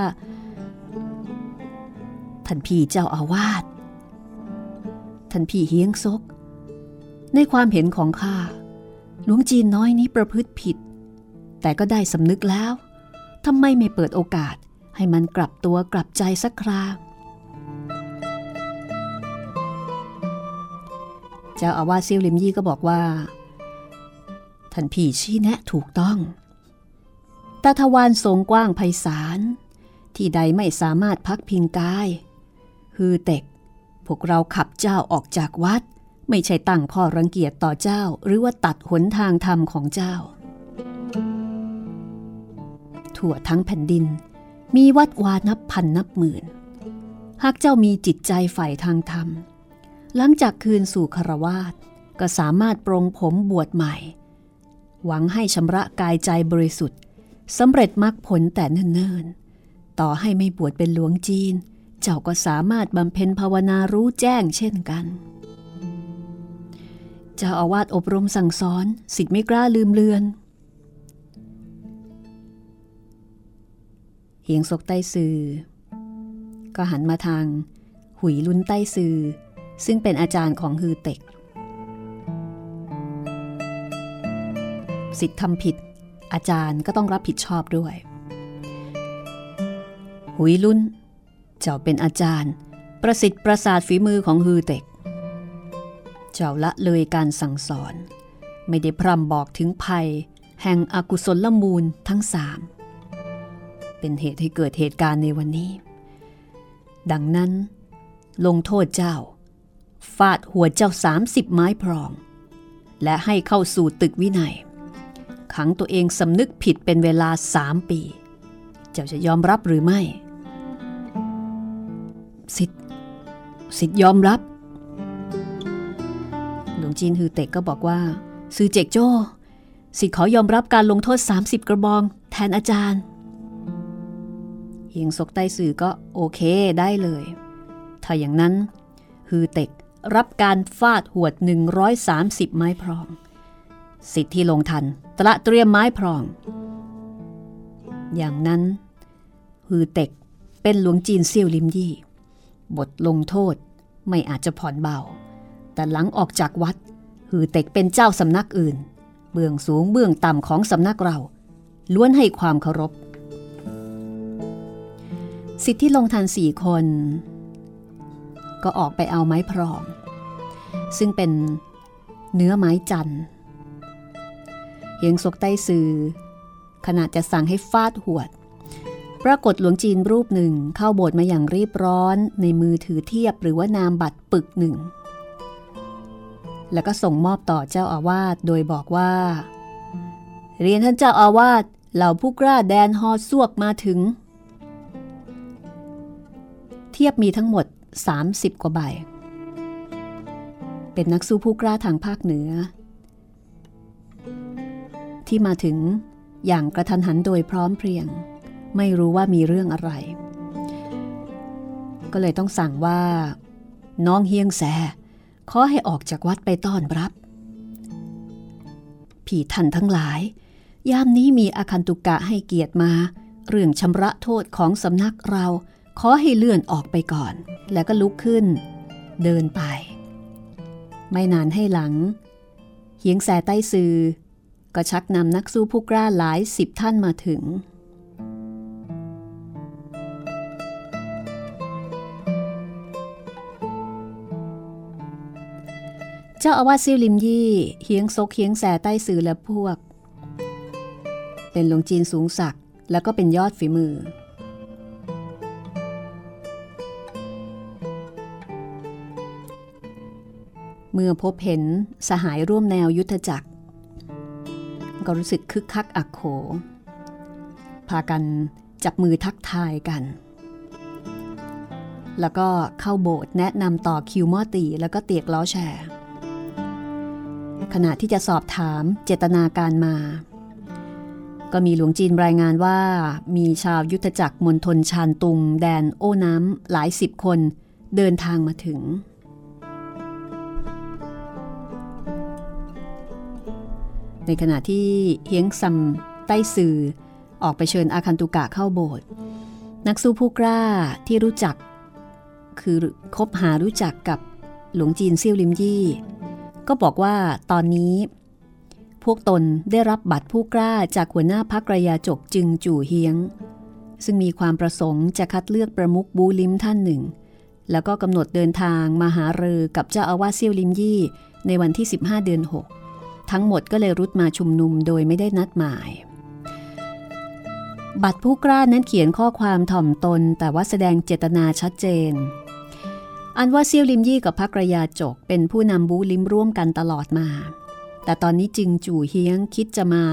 ท่านพี่เจ้าอาวาสท่านพี่เฮียงซก ในความเห็นของข้าหลวงจีนน้อยนี้ประพฤติผิด แต่ก็ได้สำนึกแล้วทำไมไม่เปิดโอกาสให้มันกลับตัวกลับใจสักครา เจ้าอาวาสเซียวลิมยี่ก็บอกว่า ท่านพี่ชี้แนะถูกต้อง ตาทวารทรงกว้างไพศาล ที่ใดไม่สามารถพักพิงกาย ฮือเต็ก พวกเราขับเจ้าออกจากวัด ไม่ใช่ตั้งข้อรังเกียจต่อเจ้า หรือว่าตัดหนทางธรรมของเจ้า ทั่วทั้งแผ่นดิน มีวัดวานับพันนับหมื่น หากเจ้ามีจิตใจใฝ่ทางธรรม หลังจากคืนสู่คารวาสก็สามารถปรงผมบวชใหม่ หวังให้ชำระกายใจบริสุทธิ์สำเร็จมรรคผลแต่เนิ่นๆ ต่อให้ไม่บวชเป็นหลวงจีน เจ้าก็สามารถบำเพ็ญภาวนารู้แจ้งเช่นกัน เจ้าอาวาสอบรมสั่งสอนสิทธิ์ไม่กล้าลืมเลือนเฮียงซกใต้ซือก็หันมาทาง หุยลุนใต้ซือ ซึ่งเป็นอาจารย์ของฮือเต็กสิทธิ์ทำผิด อาจารย์ก็ต้องรับผิดชอบด้วย หุยลุนเจ้าเป็นอาจารย์ ประสิทธิ์ประสาทฝีมือของฮือเต็ก เจ้าละเลยการสั่งสอน ไม่ได้พร่ำบอกถึงภัย แห่งอกุศลละมูลทั้งสามเป็นเหตุให้เกิดเหตุการณ์ในวันนี้ ดังนั้น ลงโทษเจ้า ฟาดหัวเจ้าสามสิบไม้พรอง และให้เข้าสู่ตึกวินัย ขังตัวเองสำนึกผิดเป็นเวลาสามปี เจ้าจะยอมรับหรือไม่ สิทธิ์สิทธิ์ยอมรับ หลวงจีนฮือเต็กก็บอกว่า ซือเจกโจ้สิทธิ์ขอยอมรับการลงโทษ 30 กระบอง แทนอาจารย์เฮียงซกใต้สื่อก็โอเคได้เลย ถ้าอย่างนั้นฮือเต็ก รับการฟาดหวด 130 ไม้พรอง สิทธิ์ที่ลงทันตระเตรียมไม้พรอง อย่างนั้นฮือเต็กเป็นหลวงจีนเซี่ยวลิมยี่ บทลงโทษไม่อาจจะผ่อนเบา แต่หลังออกจากวัดฮือเต็กเป็นเจ้าสำนักอื่น เบื้องสูงเบื้องต่ำของสำนักเรา ล้วนให้ความเคารพ สิทธิ์ที่ลงทันสี่คน ก็ออกไปเอาไม้พรอง ซึ่งเป็นเนื้อไม้จันเฮียงซกใต้ซือขณะจะสั่งให้ฟาดหวด ปรากฏหลวงจีนรูปหนึ่งเข้าโบสถ์มาอย่างรีบร้อนในมือถือเทียบหรือว่านามบัตรปึกหนึ่ง แล้วก็ส่งมอบต่อเจ้าอาวาสโดยบอกว่า เรียนท่านเจ้าอาวาสเหล่าผู้กล้าแดนฮอซวกมาถึง เทียบมีทั้งหมด 30 กว่าใบ เป็นนักสู้ผู้กล้าทางภาคเหนือ ที่มาถึงอย่างกระทันหันโดยพร้อมเพรียง ไม่รู้ว่ามีเรื่องอะไร ก็เลยต้องสั่งว่า น้องเฮียงแสขอให้ออกจากวัดไปต้อนรับ ผีท่านทั้งหลาย ยามนี้มีอาคันตุกะให้เกียรติมา เรื่องชำระโทษของสำนักเรา ขอให้เลื่อนออกไปก่อน แล้วก็ลุกขึ้น เดินไป ไม่นานให้หลังเฮียงแสใต้ซือ ก็ชักนำนักสู้ผู้กล้าหลายสิบท่านมาถึงเจ้าอาวาสซิ่วลิมยี่เฮียงซกเฮียงแสใต้สื่อและพวก เป็นหลวงจีนสูงศักดิ์แล้วก็เป็นยอดฝีมือ เมื่อพบเห็นสหายร่วมแนวยุทธจักร ก็รู้สึกคึกคักอักโข พากันจับมือทักทายกัน แล้วก็เข้าโบสถ์แนะนำต่อคิวมอตีแล้วก็เตียกล้อแชร์ขณะที่จะสอบถามเจตนาการมา ก็มีหลวงจีนรายงานว่า มีชาวยุทธจักรมณฑลชานตุง แดนโอ้น้ำหลายสิบคนเดินทางมาถึง ในขณะที่เฮียงซัมใต้สื่อออกไปเชิญอาคันตุกะเข้าโบสถ์นักสู้ผู้กล้าที่รู้จัก คือคบหารู้จักกับหลวงจีนเซี่ยวลิมยี่ ก็บอกว่าตอนนี้ พวกตนได้รับบัตรผู้กล้าจากหัวหน้าพักระยาจกจึงจู่เฮียง ซึ่งมีความประสงค์จะคัดเลือกประมุขบูลิมท่านหนึ่ง แล้วก็กำหนดเดินทางมาหาเรือกับเจ้าอาวาสเซี่ยวลิมยี่ ในวันที่ 15 เดือน 6 ทั้งหมดก็เลยรุดมาชุมนุมโดยไม่ได้นัดหมาย บัตรผู้กล้านั้นเขียนข้อความถ่อมตน แต่ว่าแสดงเจตนาชัดเจน อันว่าเซี่ยวลิมยี่กับพักระยาจกเป็นผู้นำบูลิมร่วมกันตลอดมา แต่ตอนนี้จึงจู่เฮียงคิดจะมา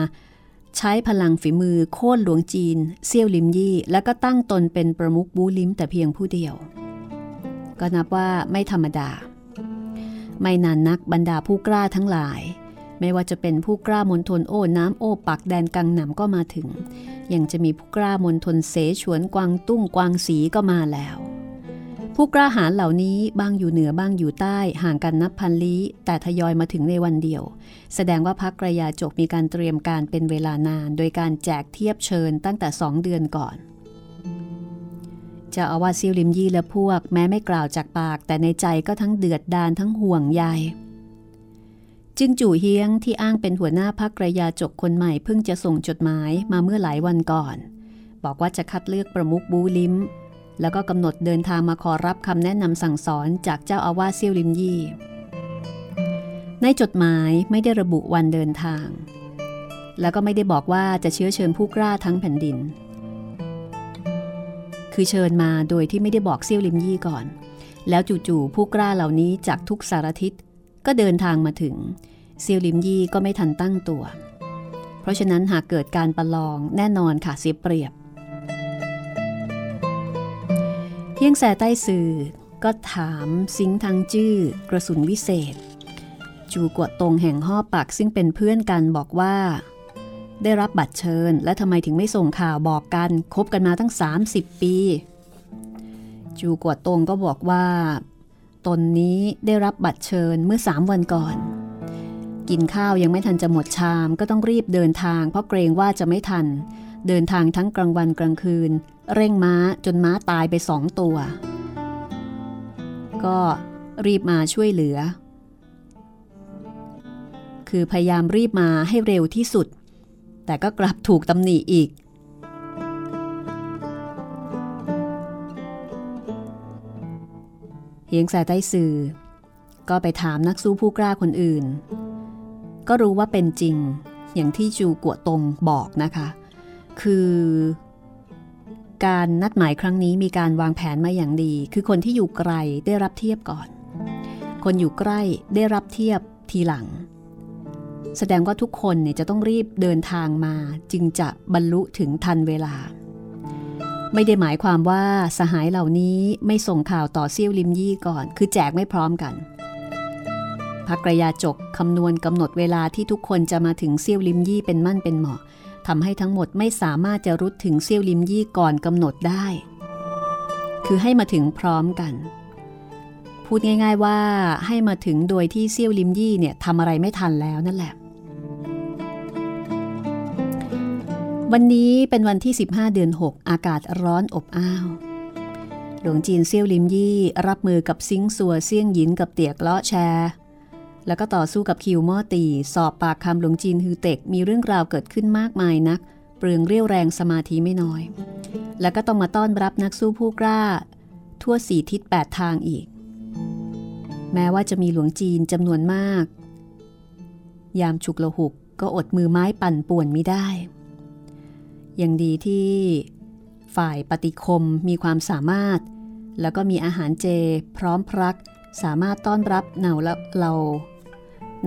ใช้พลังฝีมือโค่นหลวงจีนเซี่ยวลิมยี่ แล้วก็ตั้งตนเป็นประมุขบูลิมแต่เพียงผู้เดียว ก็นับว่าไม่ธรรมดา ไม่นานนักบรรดาผู้กล้าทั้งหลาย ไม่ว่าจะเป็นผู้กล้ามณฑลโอ้น้ำโอ้ปักแดนกังหนำก็มาถึง ยังจะมีผู้กล้ามณฑลเสฉวนกวางตุ้งกวางสีก็มาแล้ว ผู้กล้าหาญเหล่านี้บ้างอยู่เหนือบ้างอยู่ใต้ห่างกันนับพันลี้ แต่ทยอยมาถึงในวันเดียว แสดงว่าพักกระยาจกมีการเตรียมการเป็นเวลานาน โดยการแจกเทียบเชิญตั้งแต่สองเดือนก่อนเจ้าอาวาสเซีลิมยี่และพวกแม้ไม่กล่าวจากปาก แต่ในใจก็ทั้งเดือดดานทั้งห่วงใย จึงจู่เฮียงที่อ้างเป็นหัวหน้าพักกระยาจกคนใหม่เพิ่งจะส่งจดหมายมาเมื่อหลายวันก่อน บอกว่าจะคัดเลือกประมุขบูลิมแล้วก็กำหนดเดินทางมาขอรับคำแนะนำสั่งสอนจากเจ้าอาวาสเซียวลิมยี่ ในจดหมายไม่ได้ระบุวันเดินทาง แล้วก็ไม่ได้บอกว่าจะเชื้อเชิญผู้กล้าทั้งแผ่นดิน คือเชิญมาโดยที่ไม่ได้บอกเซียวลิมยี่ก่อน แล้วจู่ๆผู้กล้าเหล่านี้จากทุกสารทิศ ก็เดินทางมาถึงเซียวลิมยี่ก็ไม่ทันตั้งตัว เพราะฉะนั้นหากเกิดการประลองแน่นอนค่ะเสียเปรียบเฮียงแสใต้สื่อก็ถามซิงทางจื้อกระสุนวิเศษ จูกวดตรงแห่งห่อปักซึ่งเป็นเพื่อนกันบอกว่า ได้รับบัตรเชิญ และทำไมถึงไม่ส่งข่าวบอกกันคบกันมาตั้ง 30 ปี จูกวดตรงก็บอกว่า ตนนี้ได้รับบัตรเชิญเมื่อสามวันก่อน กินข้าวยังไม่ทันจะหมดชามก็ต้องรีบเดินทาง เพราะเกรงว่าจะไม่ทัน เดินทางทั้งกลางวันกลางคืน เร่งม้าจนม้าตายไปสองตัว ก็รีบมาช่วยเหลือ คือพยายามรีบมาให้เร็วที่สุด แต่ก็กลับถูกตำหนิอีก เฮียงแสใต้สื่อ ก็ไปถามนักสู้ผู้กล้าคนอื่น ก็รู้ว่าเป็นจริงอย่างที่จูกัวตงบอกนะคะ คือ การนัดหมายครั้งนี้มีการวางแผนมาอย่างดี คือคนที่อยู่ไกลได้รับเทียบก่อน คนอยู่ใกล้ได้รับเทียบทีหลัง แสดงว่าทุกคนเนี่ยจะต้องรีบเดินทางมาจึงจะบรรลุถึงทันเวลา ไม่ได้หมายความว่าสหายเหล่านี้ไม่ส่งข่าวต่อเซี่ยวลิมยี่ก่อน คือแจกไม่พร้อมกันพักกระยาจกคำนวณกำหนดเวลาที่ทุกคนจะมาถึงเซี่ยวลิมยี่เป็นมั่นเป็นเหมาะทำให้ทั้งหมดไม่สามารถจะรุดถึงเซี่ยวลิมยี่ก่อนกำหนดได้ คือให้มาถึงพร้อมกัน พูดง่าย ๆว่าให้มาถึงโดยที่เซี่ยวลิมยี่เนี่ยทำอะไรไม่ทันแล้วนั่นแหละ วันนี้เป็นวันที่ 15 เดือน 6 อากาศร้อนอบอ้าว หลวงจีนเซี่ยวลิมยี่รับมือกับซิงสัวเซี่ยงหยินกับเตียกเลาะแชร์แล้วก็ต่อสู้กับคิวม่อตี สอบปากคำหลวงจีนฮือเต็กมีเรื่องราวเกิดขึ้นมากมายนัก เปลืองเรี่ยวแรงสมาธิไม่น้อย แล้วก็ต้องมาต้อนรับนักสู้ผู้กล้า ทั่วสี่ทิศแปดทางอีก แม้ว่าจะมีหลวงจีนจำนวนมาก ยามฉุกละหุกก็อดมือไม้ปั่นป่วนไม่ได้ ยังดีที่ฝ่ายปฏิคมมีความสามารถ แล้วก็มีอาหารเจพร้อมพรัก สามารถต้อนรับเหนาและเรา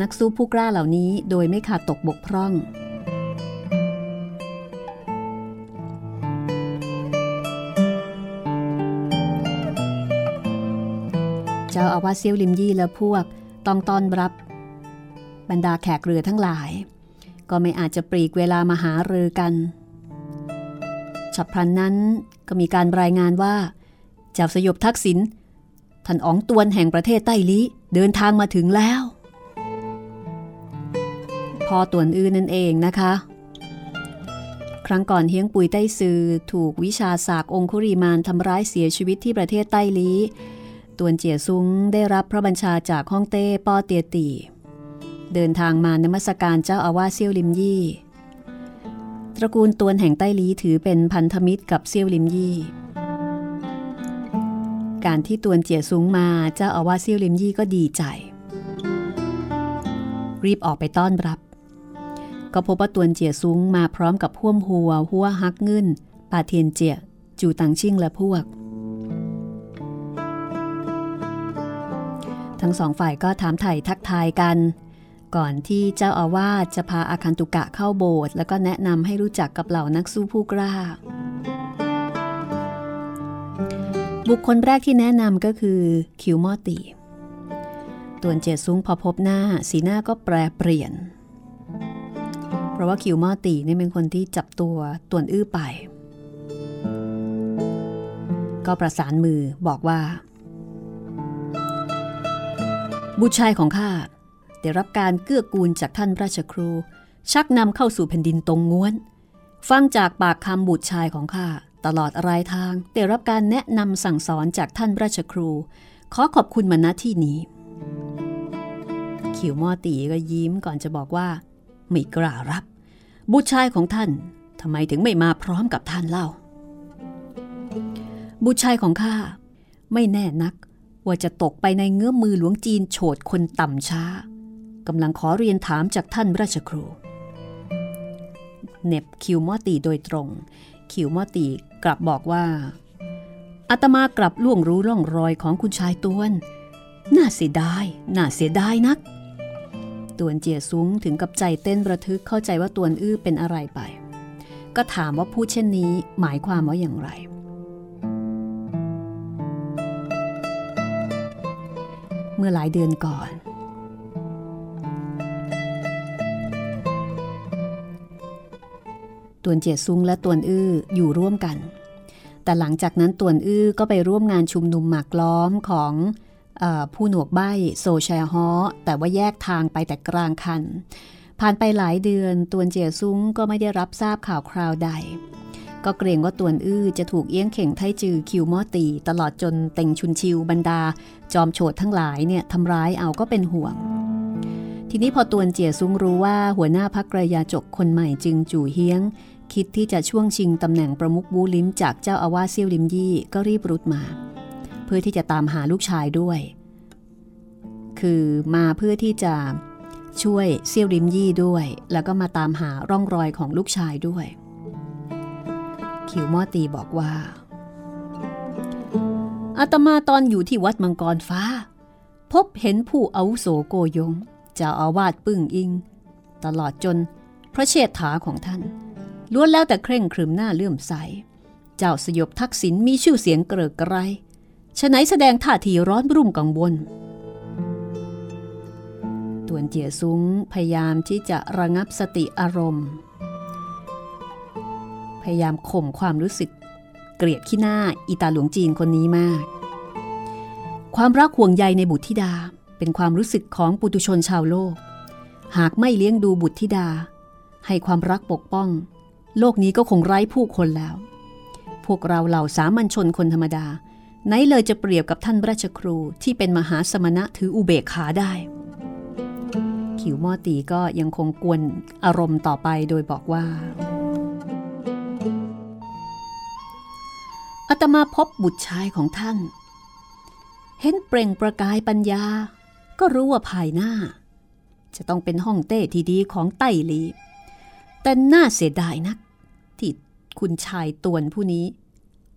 นักสู้ผู้กล้าเหล่านี้โดยไม่ขาดตกบกพร่อง เจ้าอาวาสเซียวลิมยี่และพวกต้องต้อนรับบรรดาแขกเรือทั้งหลาย ก็ไม่อาจจะปลีกเวลามาหาเรือกัน ฉับพลันนั้นก็มีการรายงานว่าเจ้าสยบทักษิณท่านอ๋องตวนแห่งประเทศใต้ลีเดินทางมาถึงแล้ว พอตวนอื่นนั่นเองนะคะ ครั้งก่อนเฮียงปุยใต้ซือถูกวิชาศากองคุริมานทำร้ายเสียชีวิตที่ประเทศใต้ลีตวนเจียซุ้งได้รับพระบัญชาจากฮ่องเต้ป้อเตียตีเดินทางมานมัสการเจ้าอาวาสเซี่ยวลิมยี่ ตระกูลตวนแห่งใต้ลีถือเป็นพันธมิตรกับเซียวลิมยี่ การที่ตวนเจียซุงมาเจ้าอาวาสเซียวลิมยี่ก็ดีใจ รีบออกไปต้อนรับ ก็พบว่าตวนเจียซุงมาพร้อมกับพ่วมหัวหัวฮักเงินปาเทียนเจียจูตังชิ่งและพวก ทั้งสองฝ่ายก็ถามไถ่ทักทายกัน ก่อนที่เจ้าอาวาสจะพาอาคันตุกะเข้าโบสถ์แล้วก็แนะนำให้รู้จักกับเหล่านักสู้ผู้กล้า บุคคลแรกที่แนะนำก็คือคิวมอตีตัวเจซุ้งพอพบหน้าสีหน้าก็แปรเปลี่ยน เพราะว่าคิวมอตีนี่เป็นคนที่จับตัวตวนอื้อไป ก็ประสานมือบอกว่า บุตรชายของข้า ได้รับการเกื้อกูลจากท่านราชครู ชักนำเข้าสู่แผ่นดินตรงง้วน ฟังจากปากคำบุตรชายของข้าตลอดรายทางได้รับการแนะนำสั่งสอนจากท่านราชครู ขอขอบคุณมาณที่นี้ ขิวมอตีก็ยิ้มก่อนจะบอกว่า ไม่กล้ารับ บุตรชายของท่านทำไมถึงไม่มาพร้อมกับท่านเล่า บุตรชายของข้าไม่แน่นักว่าจะตกไปในเงื้อมมือหลวงจีนโฉดคนต่ำช้า กำลังขอเรียนถามจากท่านราชครู เน็บคิวมอตีโดยตรง คิวมอตีกลับบอกว่าอาตมากลับล่วงรู้ร่องรอยของคุณชายตวน น่าเสียดาย น่าเสียดายนัก ตวนเจียซุ้งถึงกับใจเต้นระทึกเข้าใจว่าตวนอื้อเป็นอะไรไป ก็ถามว่าพูดเช่นนี้หมายความว่าอย่างไร เมื่อหลายเดือนก่อน ตวนเจียซุงและตวนอื้ออยู่ร่วมกัน แต่หลังจากนั้นตวนอื้อก็ไปร่วมงานชุมนุมหมากล้อมของอผู้หนวกใบ้โซแชฮอแต่ว่าแยกทางไปแต่กลางคัน ผ่านไปหลายเดือนตวนเจียซุงก็ไม่ได้รับทราบข่าวคราวใด ก็เกรงว่าตวนอื้อจะถูกเอี้ยงเข่งไทจือคิวมอตี ตลอดจนเต็งชุนชิวบรรดา จอมโฉดทั้งหลายเนี่ยทำร้ายเอาก็เป็นห่วงทีนี้พอตวนเจียซุ้งรู้ว่าหัวหน้าพักกระยาจกคนใหม่จึงจู่เฮียง คิดที่จะช่วงชิงตำแหน่งประมุขบูลิมจากเจ้าอาวาสเซี่ยวลิมยี่ก็รีบรุดมา เพื่อที่จะตามหาลูกชายด้วย คือมาเพื่อที่จะช่วยเซี่ยวลิมยี่ด้วย แล้วก็มาตามหาร่องรอยของลูกชายด้วยขิวมอตีบอกว่าอาตมาตอนอยู่ที่วัดมังกรฟ้า พบเห็นผู้อาวุโสโกยงเจ้าอาวาสปึ้งอิง ตลอดจนพระเชษฐาของท่าน ล้วนแล้วแต่เคร่งครึมหน้าเลื่อมใส เจ้าสยบทักษิณมีชื่อเสียงเกริกไกรฉะไหนแสดงท่าทีร้อนรุ่มกังวลตวนเจียซุ้งพยายามที่จะระงับสติอารมณ์ พยายามข่มความรู้สึก เกลียดขี้หน้าอีตาหลวงจีนคนนี้มาก ความรักห่วงใยในบุตรธิดาเป็นความรู้สึกของปุถุชนชาวโลก หากไม่เลี้ยงดูบุตรธิดา ให้ความรักปกป้อง โลกนี้ก็คงไร้ผู้คนแล้ว พวกเราเหล่าสามัญชนคนธรรมดา ไหนเลยจะเปรียบกับท่านราชครูที่เป็นมหาสมณะถืออุเบกขาได้ ขิวมอตีก็ยังคงกวนอารมณ์ต่อไปโดยบอกว่าอาตมาพบบุตรชายของท่าน เห็นเปล่งประกายปัญญา ก็รู้ว่าภายหน้า จะต้องเป็นห้องเต้ที่ดีของไต้ลี แต่น่าเสียดายนัก ที่คุณชายตวนผู้นี้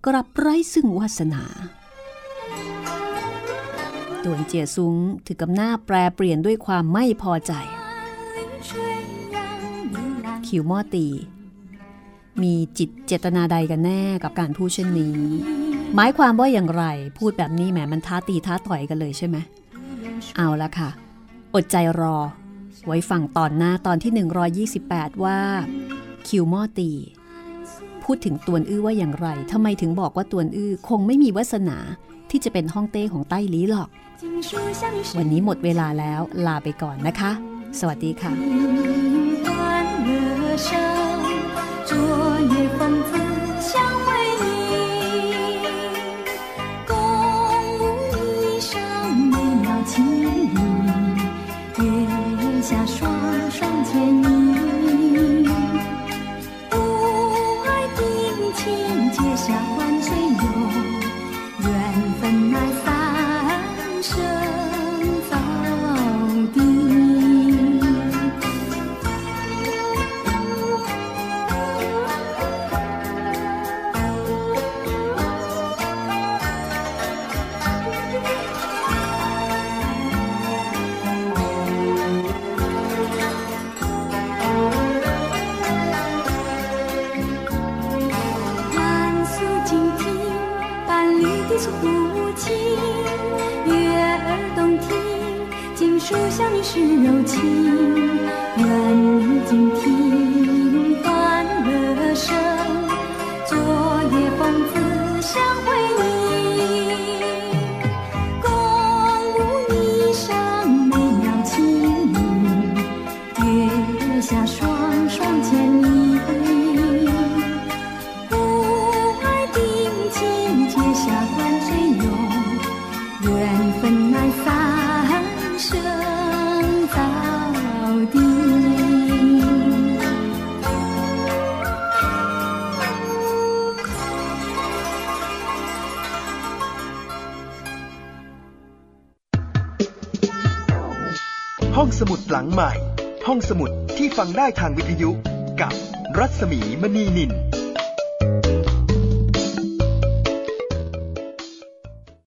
กลับไร้ซึ่งวาสนาตวนเจียซุงถือกับหน้าแปรเปลี่ยนด้วยความไม่พอใจ คิวมอตี มีจิตเจตนาใดกันแน่กับการพูดเช่นนี้ หมายความว่าอย่างไรพูดแบบนี้แหมมันท้าตีท้าต่อยกันเลยใช่ไหม เอาละค่ะ อดใจรอ ไว้ฟังตอนหน้าตอนที่ 128 ว่า คิวมอตี พูดถึงตวนอื้อว่าอย่างไรทำไมถึงบอกว่าตวนอื้อคงไม่มีวาสนาที่จะเป็นห้องเต้ของใต้ลีหรอก วันนี้หมดเวลาแล้วลาไปก่อนนะคะ สวัสดีค่ะ ฟังได้ทางวิท